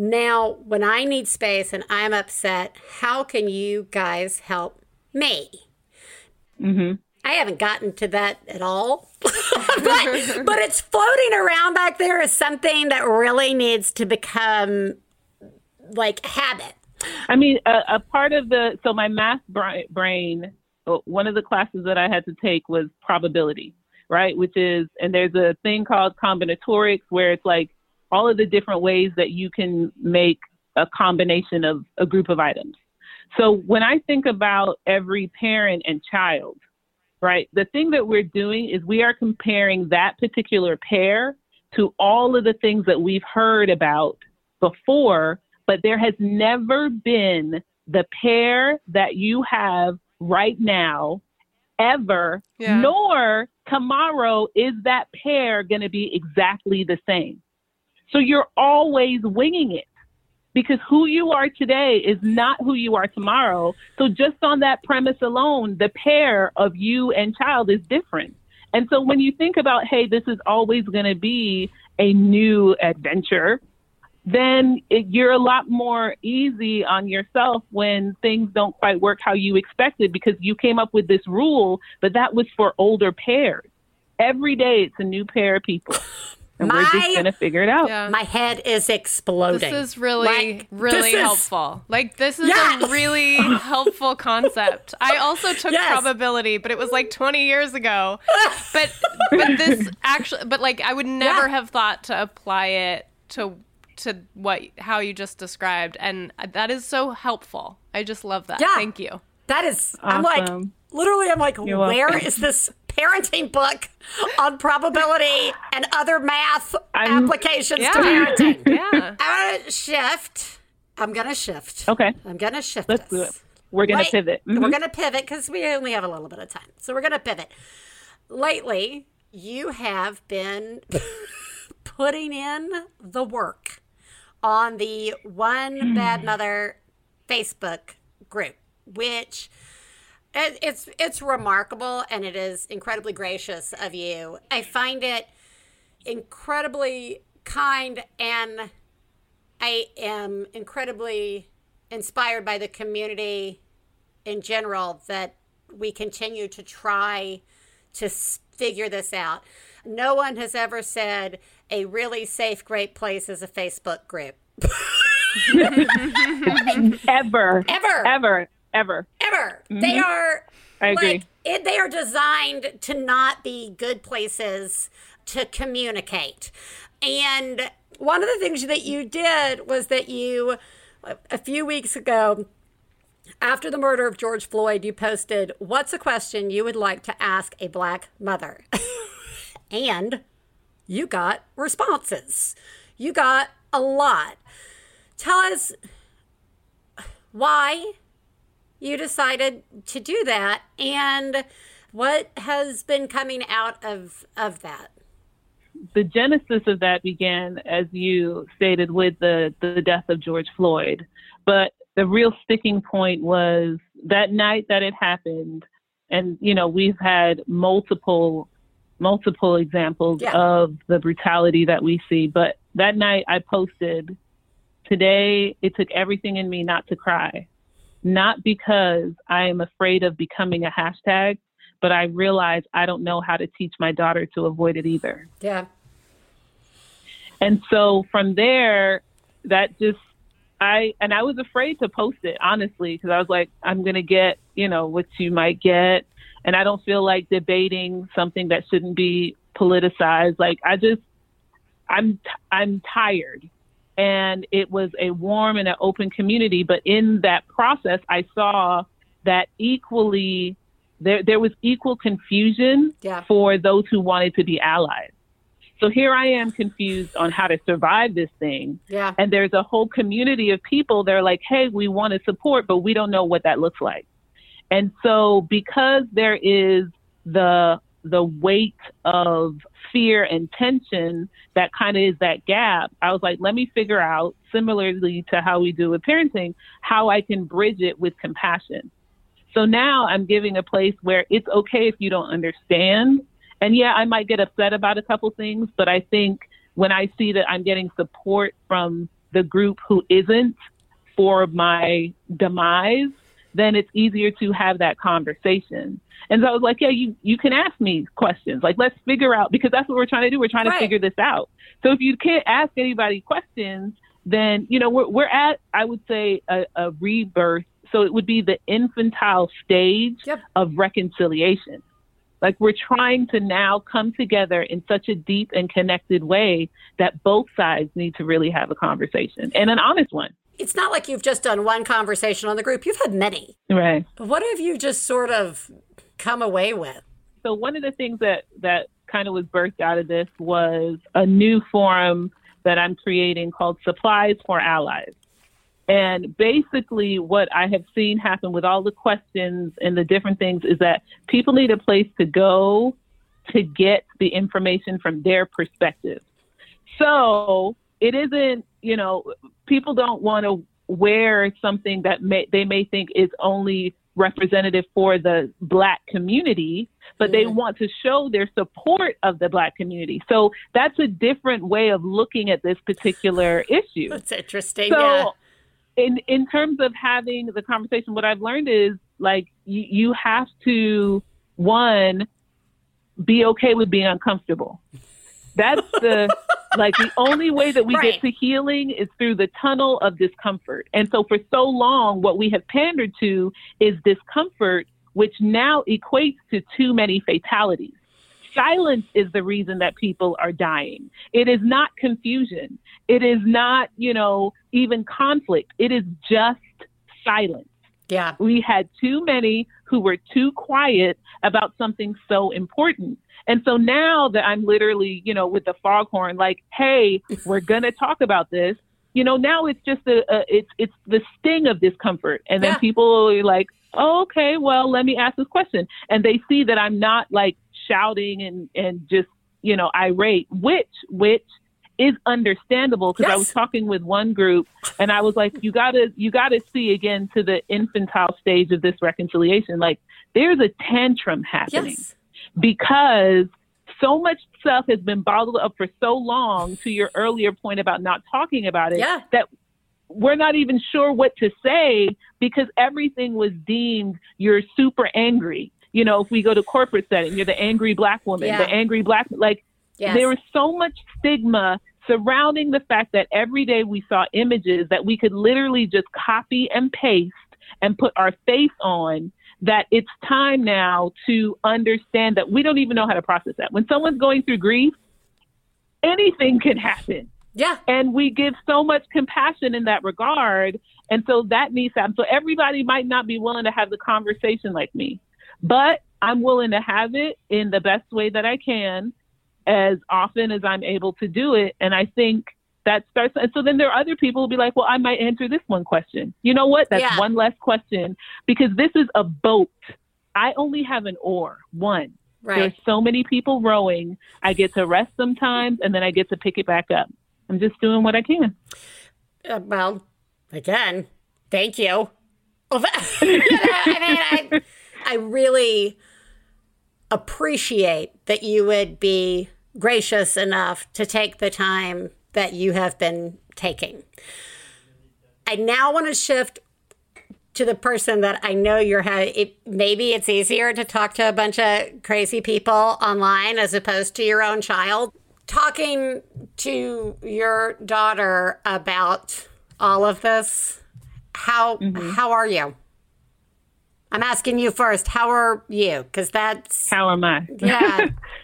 now, when I need space and I'm upset, how can you guys help me? I haven't gotten to that at all. but, but it's floating around back there as something that really needs to become like habit. I mean, a, a part of the so my math brain, uh, one of the classes that I had to take was probability, right? Which is, and there's a thing called combinatorics where it's like all of the different ways that you can make a combination of a group of items. So when I think about every parent and child, right, the thing that we're doing is we are comparing that particular pair to all of the things that we've heard about before, but there has never been the pair that you have right now ever, Yeah. nor tomorrow is that pair going to be exactly the same. So you're always winging it because who you are today is not who you are tomorrow. So just on that premise alone, the pair of you and child is different. And so when you think about, hey, this is always going to be a new adventure, then it, you're a lot more easy on yourself when things don't quite work how you expected because you came up with this rule, but that was for older pairs. Every day it's a new pair of people. And we're just going to figure it out. Yeah. My head is exploding. This is really, Like, really this is- helpful. Like this is Yeah. a really helpful concept. I also took Yes. probability, but it was like 20 years ago. But but this actually, but like I would never Yeah. have thought to apply it to to what how you just described, and that is so helpful. I just love that. Yeah. Thank you. That is, I'm like, Awesome. Literally, I'm like, You're where welcome. is this parenting book on probability and other math I'm- applications Yeah. to parenting? Yeah. I'm gonna shift. I'm gonna shift. Okay. I'm gonna shift. Let's this. do it. We're going to Wait, pivot. Mhm. We're gonna pivot because we only have a little bit of time, so we're gonna pivot. Lately, you have been putting in the work on the One Bad Mother Facebook group, which it, it's it's remarkable and it is incredibly gracious of you. I find it incredibly kind and I am incredibly inspired by the community in general that we continue to try to figure this out. No one has ever said a really safe, great place is a Facebook group. Ever. Ever. Ever. Ever. Ever. Mm-hmm. They are I agree. like it, they are designed to not be good places to communicate. and one of the things that you did was that you, a few weeks ago, after the murder of George Floyd, you posted, What's a question you would like to ask a black mother? and you got responses. You got a lot. Tell us why you decided to do that and what has been coming out of, of that. The genesis of that began, as you stated, with the, the death of George Floyd. But the real sticking point was that night that it happened. And, you know, we've had multiple multiple examples yeah. of the brutality that we see. But that night I posted, today it took everything in me not to cry. Not because I am afraid of becoming a hashtag, but I realize I don't know how to teach my daughter to avoid it either. Yeah. And so from there, that just, I, and I was afraid to post it, honestly, because I was like, I'm going to get, you know, what you might get and I don't feel like debating something that shouldn't be politicized. Like I just, I'm I'm tired, and it was a warm and an open community. But in that process, I saw that equally there there was equal confusion yeah. for those who wanted to be allies. So here I am confused on how to survive this thing. Yeah. And there's a whole community of people. They're like, hey, we want to support, but we don't know what that looks like. And so because there is the the weight of fear and tension that kind of is that gap, I was like, let me figure out, similarly to how we do with parenting, how I can bridge it with compassion. So now I'm giving a place where it's okay if you don't understand. And yeah, I might get upset about a couple things, but I think when I see that I'm getting support from the group who isn't for my demise, then it's easier to have that conversation. And so I was like, yeah, you, you can ask me questions. Like, let's figure out, because that's what we're trying to do. We're trying right. to figure this out. So if you can't ask anybody questions, then, you know, we're, we're at, I would say, a, a rebirth. So it would be the infantile stage yep. of reconciliation. Like we're trying to now come together in such a deep and connected way that both sides need to really have a conversation and an honest one it's not like you've just done one conversation on the group. You've had many. Right. But what have you just sort of come away with? So one of the things that that kind of was birthed out of this was a new forum that I'm creating called Supplies for Allies. And basically, what I have seen happen with all the questions and the different things is that people need a place to go to get the information from their perspective. So it isn't, you know, people don't want to wear something that may, they may think is only representative for the black community, but they mm-hmm. want to show their support of the black community. So that's a different way of looking at this particular issue. That's interesting. So yeah. in in terms of having the conversation, what I've learned is like you, you have to one be okay with being uncomfortable. That's the like the only way that we right. get to healing is through the tunnel of discomfort. And so for so long, what we have pandered to is discomfort, which now equates to too many fatalities. Silence is the reason that people are dying. It is not confusion. It is not, you know, even conflict. It is just silence. Yeah. We had too many who were too quiet about something so important. And so now that I'm literally, you know, with the foghorn, like, hey, we're gonna talk about this. You know, now it's just a, a it's it's the sting of discomfort, and then Yeah. people are like, oh, okay, well, let me ask this question, and they see that I'm not like shouting and and just you know irate, which which is understandable because I was talking with one group and I was like, you gotta you gotta see again to the infantile stage of this reconciliation. Like there's a tantrum happening Yes. because so much stuff has been bottled up for so long to your earlier point about not talking about it Yeah. that we're not even sure what to say because everything was deemed you're super angry. You know, if we go to corporate setting, you're the angry black woman, Yeah. the angry black like Yes. there was so much stigma surrounding the fact that every day we saw images that we could literally just copy and paste and put our face on that it's time now to understand that we don't even know how to process that. When someone's going through grief, anything can happen. Yeah. And we give so much compassion in that regard. And so that needs to happen. So everybody might not be willing to have the conversation like me, but I'm willing to have it in the best way that I can as often as I'm able to do it. And I think that starts. And so then there are other people who'll be like, well, I might answer this one question. You know what? That's Yeah. one less question because this is a boat. I only have an oar, one. Right. There's so many people rowing. I get to rest sometimes and then I get to pick it back up. I'm just doing what I can. Uh, well, again, thank you. Well, that- you know, I mean, I, I really appreciate that you would be gracious enough to take the time that you have been taking. I now want to shift to the person that I know you're having. It, maybe it's easier to talk to a bunch of crazy people online as opposed to your own child. Talking to your daughter about all of this, how mm-hmm. how are you? I'm asking you first. How are you? Because that's How am I? yeah,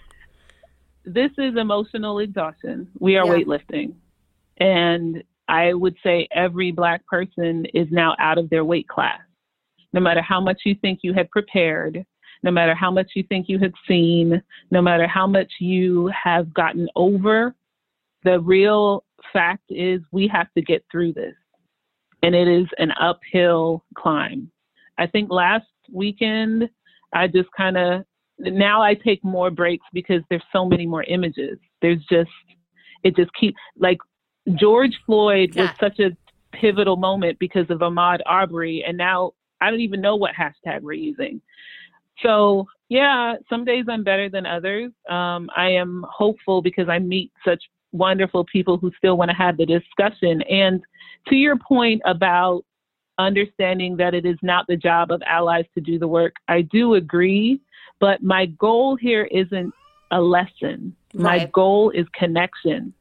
this is emotional exhaustion. We are Yeah. weightlifting. And I would say every black person is now out of their weight class. No matter how much you think you had prepared, no matter how much you think you had seen, no matter how much you have gotten over, the real fact is we have to get through this. And it is an uphill climb. I think last weekend, I just kind of now I take more breaks because there's so many more images. There's just it just keep like George Floyd was such a pivotal moment because of Ahmaud Arbery, and now I don't even know what hashtag we're using. So yeah, some days I'm better than others. Um, I am hopeful because I meet such wonderful people who still want to have the discussion. And to your point about understanding that it is not the job of allies to do the work, I do agree. But my goal here isn't a lesson. My goal is connection.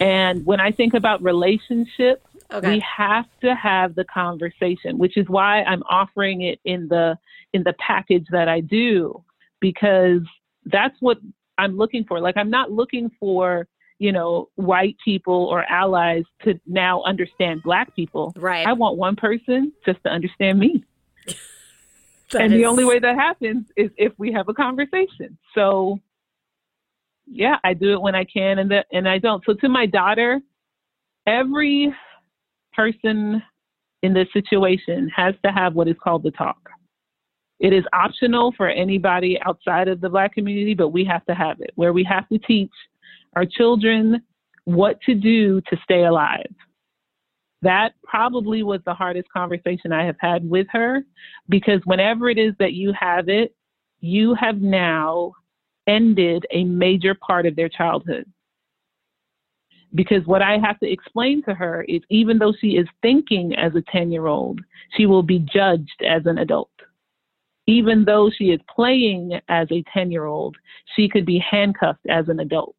And when I think about relationships, Okay. we have to have the conversation, which is why I'm offering it in the in the package that I do because that's what I'm looking for. Like I'm not looking for, you know, white people or allies to now understand black people. right. I want one person just to understand me. That and the only way that happens is if we have a conversation. So yeah, I do it when I can and the, and I don't. So to my daughter, every person in this situation has to have what is called the talk. It is optional for anybody outside of the black community, but we have to have it where we have to teach our children what to do to stay alive. That probably was the hardest conversation I have had with her because whenever it is that you have it, you have now ended a major part of their childhood. Because what I have to explain to her is even though she is thinking as a 10 year old, she will be judged as an adult. Even though she is playing as a 10 year old, she could be handcuffed as an adult.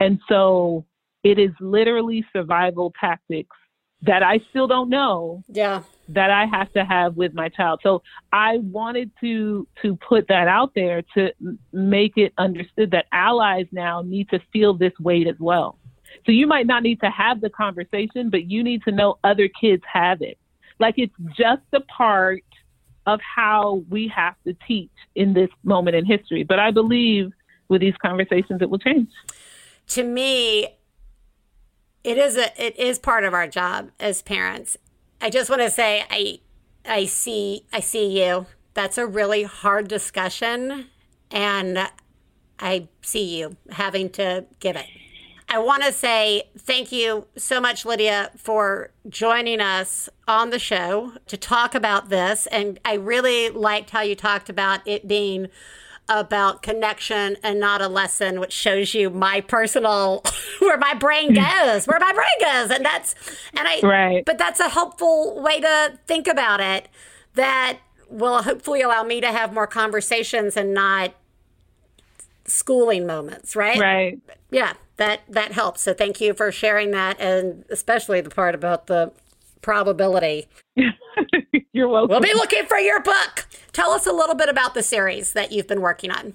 And so it is literally survival tactics that I still don't know yeah. that I have to have with my child. So I wanted to to put that out there to make it understood that allies now need to feel this weight as well. So you might not need to have the conversation, but you need to know other kids have it. Like it's just a part of how we have to teach in this moment in history. But I believe with these conversations it will change. to me it is a it is part of our job as parents. I just want to say i i see i see you. That's a really hard discussion and i see you having to give it. I want to say thank you so much lydia for joining us on the show to talk about this and i really liked how you talked about it being about connection and not a lesson, which shows you my personal where my brain goes, where my brain goes, and that's and I Right. But that's a helpful way to think about it. That will hopefully allow me to have more conversations and not schooling moments, right? Right. Yeah, that that helps. So thank you for sharing that, and especially the part about the probability. You're welcome. We'll be looking for your book. Tell us a little bit about the series that you've been working on.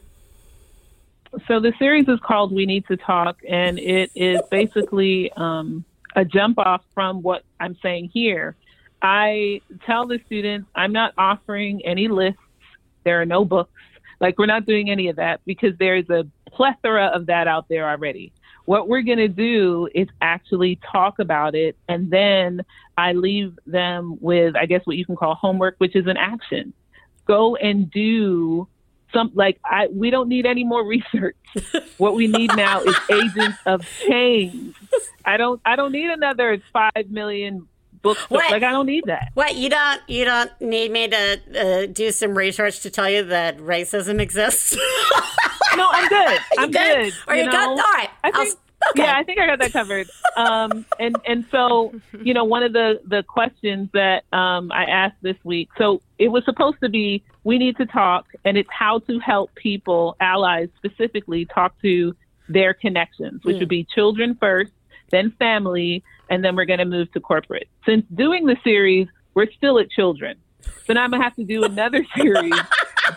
so the series is called We Need to Talk, and it is basically um, a jump off from what I'm saying here. I tell the students I'm not offering any lists. There are no books. Like, we're not doing any of that because there's a plethora of that out there already. What we're going to do is actually talk about it, and then I leave them with, I guess, what you can call homework, which is an action. Go and do some like I we don't need any more research. what we need now is agents of change. I don't I don't need another five million books. What? Like I don't need that. What you don't you don't need me to uh, do some research to tell you that racism exists? No, I'm good. I'm good? good. Are you good? know? All right. I think, okay. Yeah, I think I got that covered. Um, and and so you know, one of the the questions that um, I asked this week. So it was supposed to be we need to talk, and it's how to help people, allies specifically, talk to their connections, which would be children first, then family, and then we're going to move to corporate. Since doing the series, we're still at children. So now I'm gonna have to do another series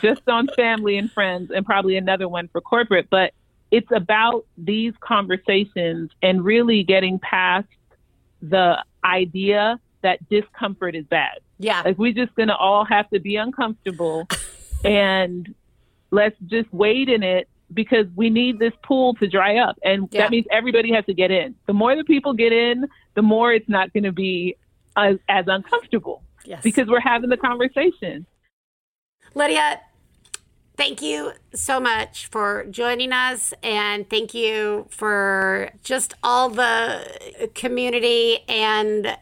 just on family and friends, and probably another one for corporate. But it's about these conversations and really getting past the idea that discomfort is bad. yeah. Like we're just gonna all have to be uncomfortable and let's just wade in it because we need this pool to dry up. And Yeah. that means everybody has to get in. The more the people get in, the more it's not gonna be as, as uncomfortable Yes. because we're having the conversation. Lydia, thank you so much for joining us and thank you for just all the community and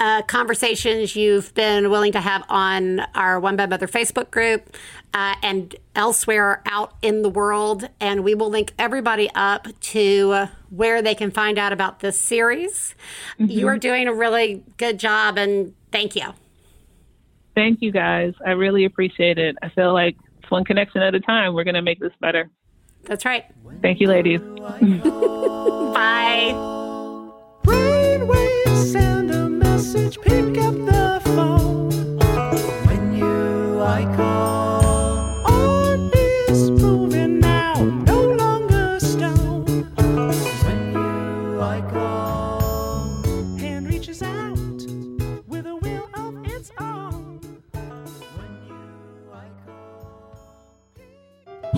uh, conversations you've been willing to have on our One Bad Mother Facebook group uh, and elsewhere out in the world. And we will link everybody up to where they can find out about this series. You are doing a really good job and thank you. Thank you guys. I really appreciate it. I feel like it's one connection at a time. We're gonna make this better. That's right. Thank you, ladies. Bye. Brainwaves send a message, pick up the phone. When you I call,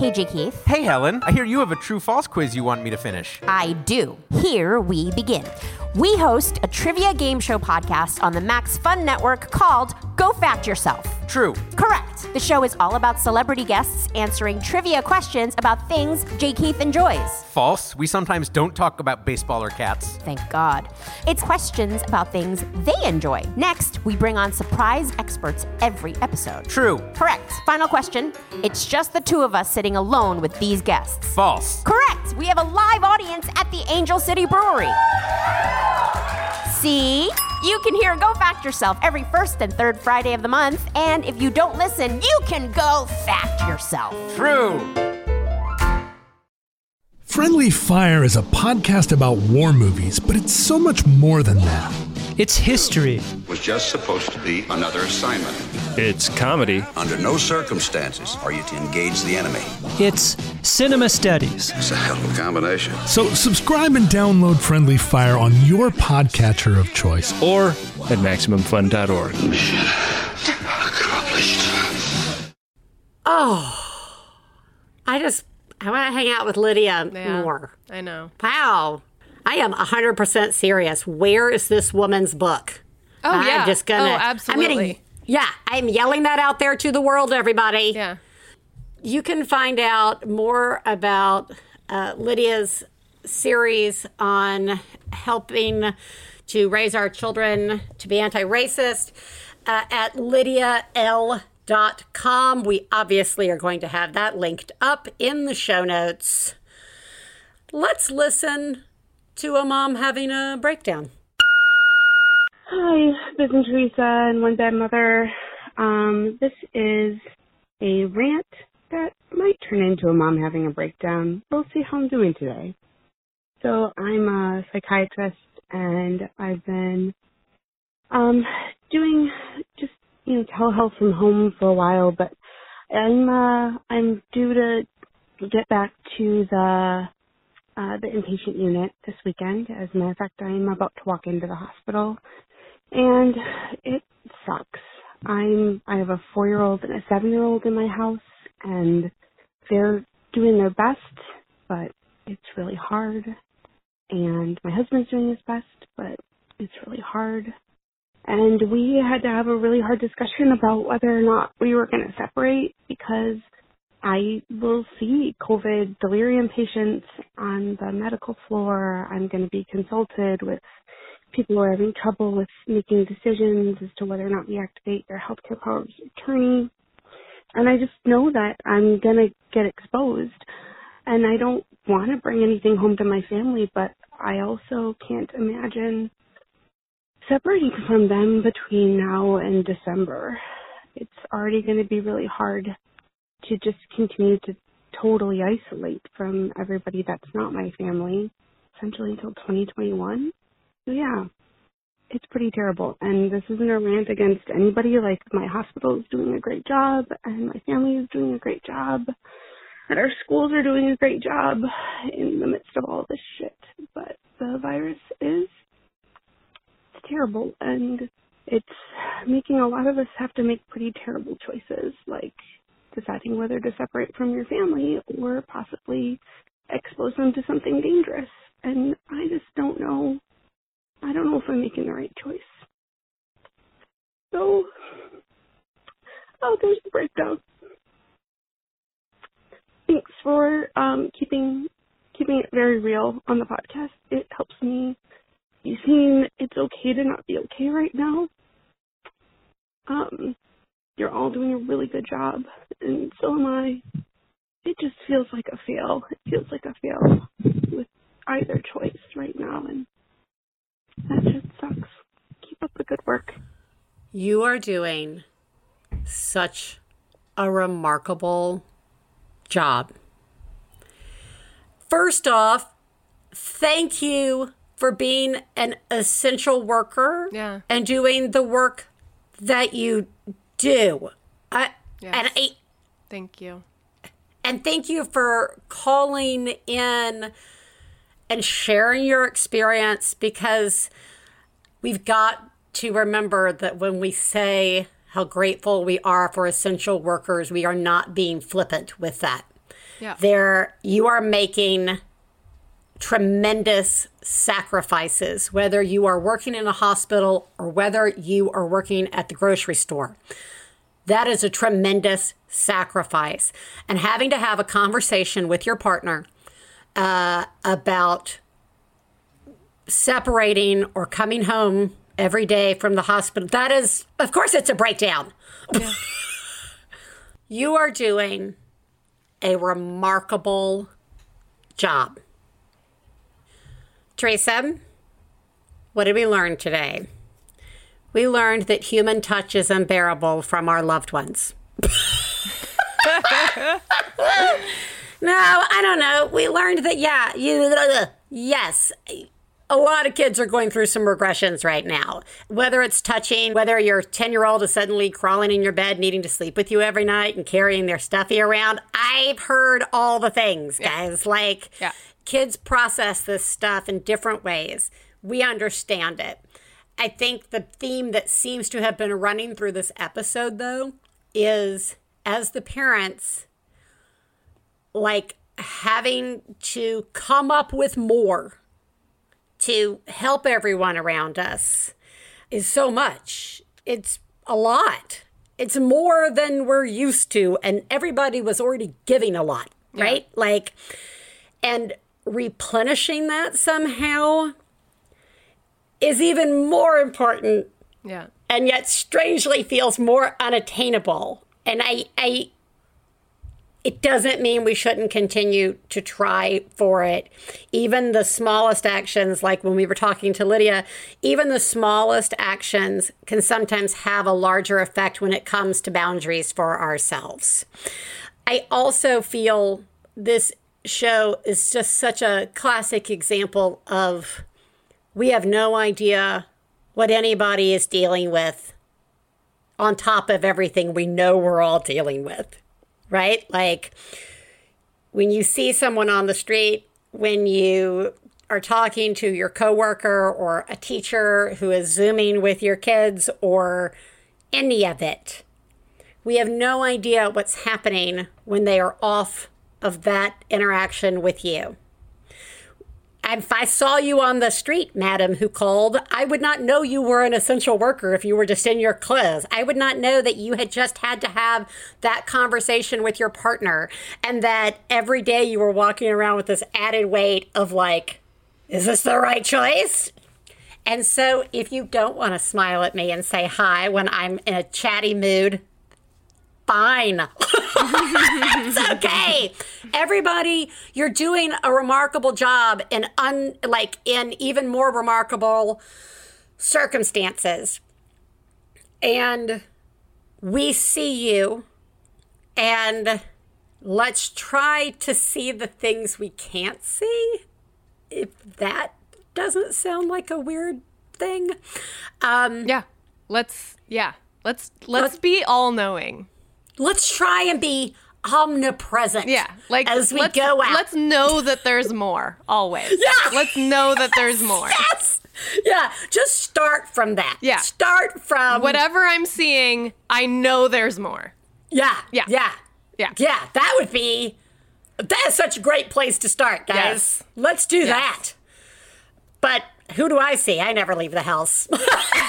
Hey, J. Keith. Hey, Helen, I hear you have a true false quiz you want me to finish. I do. Here we begin. We host a trivia game show podcast on the Max Fun Network called Go Fact Yourself. True. Correct. The show is all about celebrity guests answering trivia questions about things J. Keith enjoys. False. We sometimes don't talk about baseball or cats. Thank God. It's questions about things they enjoy. Next, we bring on surprise experts every episode. True. Correct. Final question. It's just the two of us sitting alone with these guests. False. Correct. We have a live audience at the Angel City Brewery. See? You can hear Go Fact Yourself every first and third Friday of the month. And if you don't listen, you can go fact yourself. True. Friendly Fire is a podcast about war movies, but it's so much more than that. It's history. was just supposed to be another assignment. It's comedy. Under no circumstances are you to engage the enemy. It's cinema studies. It's a hell of a combination. So subscribe and download Friendly Fire on your podcatcher of choice. Or at MaximumFun.org. Oh, I just I want to hang out with Lydia Yeah. more. I know. Wow, I am hundred percent serious. Where is this woman's book? Oh, I'm yeah. just gonna. Oh, I'm gonna. absolutely. Yeah, I'm yelling that out there to the world, everybody. Yeah. You can find out more about uh, Lydia's series on helping to raise our children to be anti racist uh, at lydiaelle.com. We obviously are going to have that linked up in the show notes. Let's listen to a mom having a breakdown. Hi, this is Teresa and One Bad Mother. Um, this is a rant that might turn into a mom having a breakdown. We'll see how I'm doing today. So I'm a psychiatrist and I've been um doing you know telehealth from home for a while, but I'm uh I'm due to get back to the uh, the inpatient unit this weekend. As a matter of fact, I'm about to walk into the hospital, and it sucks. I'm I have a four year old and a seven year old in my house, and they're doing their best, but it's really hard. And my husband's doing his best, but it's really hard. And we had to have a really hard discussion about whether or not we were going to separate because I will see COVID delirium patients on the medical floor. I'm going to be consulted with people who are having trouble with making decisions as to whether or not we activate their healthcare powers of attorney. And I just know that I'm going to get exposed. And I don't want to bring anything home to my family, but I also can't imagine separating from them between now and December. It's already going to be really hard to just continue to totally isolate from everybody that's not my family, essentially until 2021. So yeah, it's pretty terrible. And this isn't a rant against anybody. Like my hospital is doing a great job, and my family is doing a great job, and our schools are doing a great job in the midst of all this shit. But the virus is terrible, and it's making a lot of us have to make pretty terrible choices, like deciding whether to separate from your family or possibly expose them to something dangerous. And I just don't know. I don't know if I'm making the right choice. So, oh, there's the breakdown. Thanks for um, keeping keeping it very real on the podcast. It helps me be seen. It's okay to not be okay right now. Um, you're all doing a really good job, and so am I. It just feels like a fail. It feels like a fail with either choice right now, and that just sucks. Keep up the good work. You are doing such a remarkable job. First off, thank you for being an essential worker Yeah. and doing the work that you do. I, Yes. And I, Thank you. and thank you for calling in and sharing your experience because we've got to remember that when we say how grateful we are for essential workers, we are not being flippant with that. Yeah. There, you are making tremendous sacrifices, whether you are working in a hospital or whether you are working at the grocery store. That is a tremendous sacrifice. And having to have a conversation with your partner uh, about separating or coming home every day from the hospital, that is, of course, it's a breakdown. you are doing a remarkable job. Theresa, what did we learn today? We learned that human touch is unbearable from our loved ones. No, I don't know. We learned that, yeah, you, yes, a lot of kids are going through some regressions right now. Whether it's touching, whether your 10 year old is suddenly crawling in your bed, needing to sleep with you every night and carrying their stuffy around. I've heard all the things, guys. Like, Yeah. Kids process this stuff in different ways. We understand it. I think the theme that seems to have been running through this episode, though, is as the parents, like having to come up with more to help everyone around us is so much. It's a lot. It's more than we're used to. And everybody was already giving a lot, right? Like, and replenishing that somehow is even more important Yeah. and yet strangely feels more unattainable. And I, I, it doesn't mean we shouldn't continue to try for it. Even the smallest actions, like when we were talking to Lydia, even the smallest actions can sometimes have a larger effect when it comes to boundaries for ourselves. I also feel this show is just such a classic example of we have no idea what anybody is dealing with on top of everything we know we're all dealing with, right? Like, when you see someone on the street, when you are talking to your coworker or a teacher who is zooming with your kids or any of it. We have no idea what's happening when they are off of that interaction with you. If I saw you on the street, madam who called, I would not know you were an essential worker if you were just in your clothes. I would not know that you had just had to have that conversation with your partner and that every day you were walking around with this added weight of like, is this the right choice? And so if you don't want to smile at me and say hi when I'm in a chatty mood, fine. it's okay. Everybody, you're doing a remarkable job in un like in even more remarkable circumstances. And we see you and let's try to see the things we can't see. If that doesn't sound like a weird thing. Um Yeah. Let's yeah. Let's let's be all knowing. Let's try and be omnipresent. Yeah, like as we let's, go out. Let's know that there's more always. Yeah. Let's know that there's more. Yes. Yeah. Just start from that. Yeah. Start from Whatever I'm seeing, I know there's more. Yeah. Yeah. Yeah. Yeah. Yeah. That would be. That is such a great place to start, guys. Yes. Let's do that. But who do I see? I never leave the house.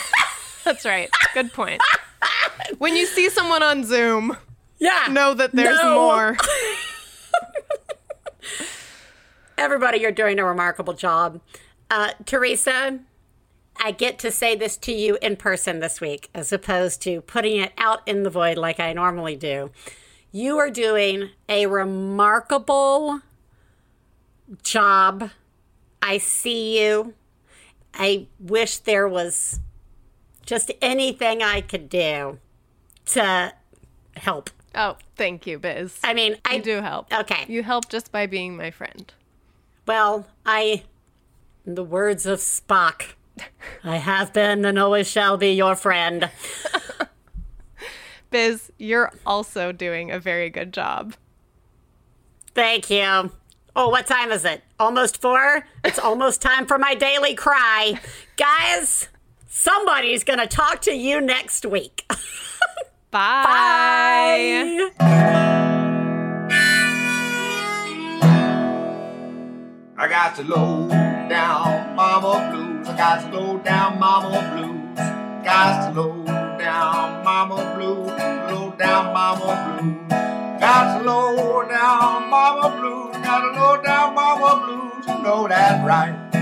That's right. Good point. when you see someone on Zoom, yeah. know that there's No. more. Everybody, you're doing a remarkable job. Uh, Theresa, I get to say this to you in person this week as opposed to putting it out in the void like I normally do. You are doing a remarkable job. I see you. I wish there was just anything I could do to help. Oh, thank you, Biz. I mean, I do help. Okay. You help just by being my friend. Well, I, in the words of Spock, I have been and always shall be your friend. Biz, you're also doing a very good job. Thank you. Oh, what time is it? Almost four? It's almost time for my daily cry. Guys, somebody's going to talk to you next week. Bye. I got to low down mama blues. I got to low down mama blues. Got to low down mama blues. Low down mama blues. Got to low down mama blues. Got to low down mama blues. You know that right.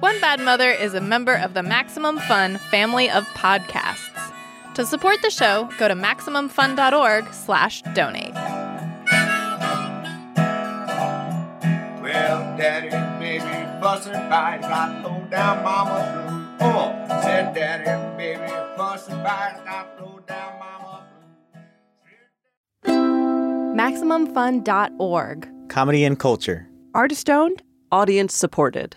One Bad Mother is a member of the Maximum Fun family of podcasts. To support the show, go to MaximumFun.org slash donate. Well, daddy, baby, bustin' fight. Got low down mama blues. Oh, said daddy, baby, bustin' fight. Got low down mama MaximumFun.org. Comedy and culture. Artist owned, audience supported.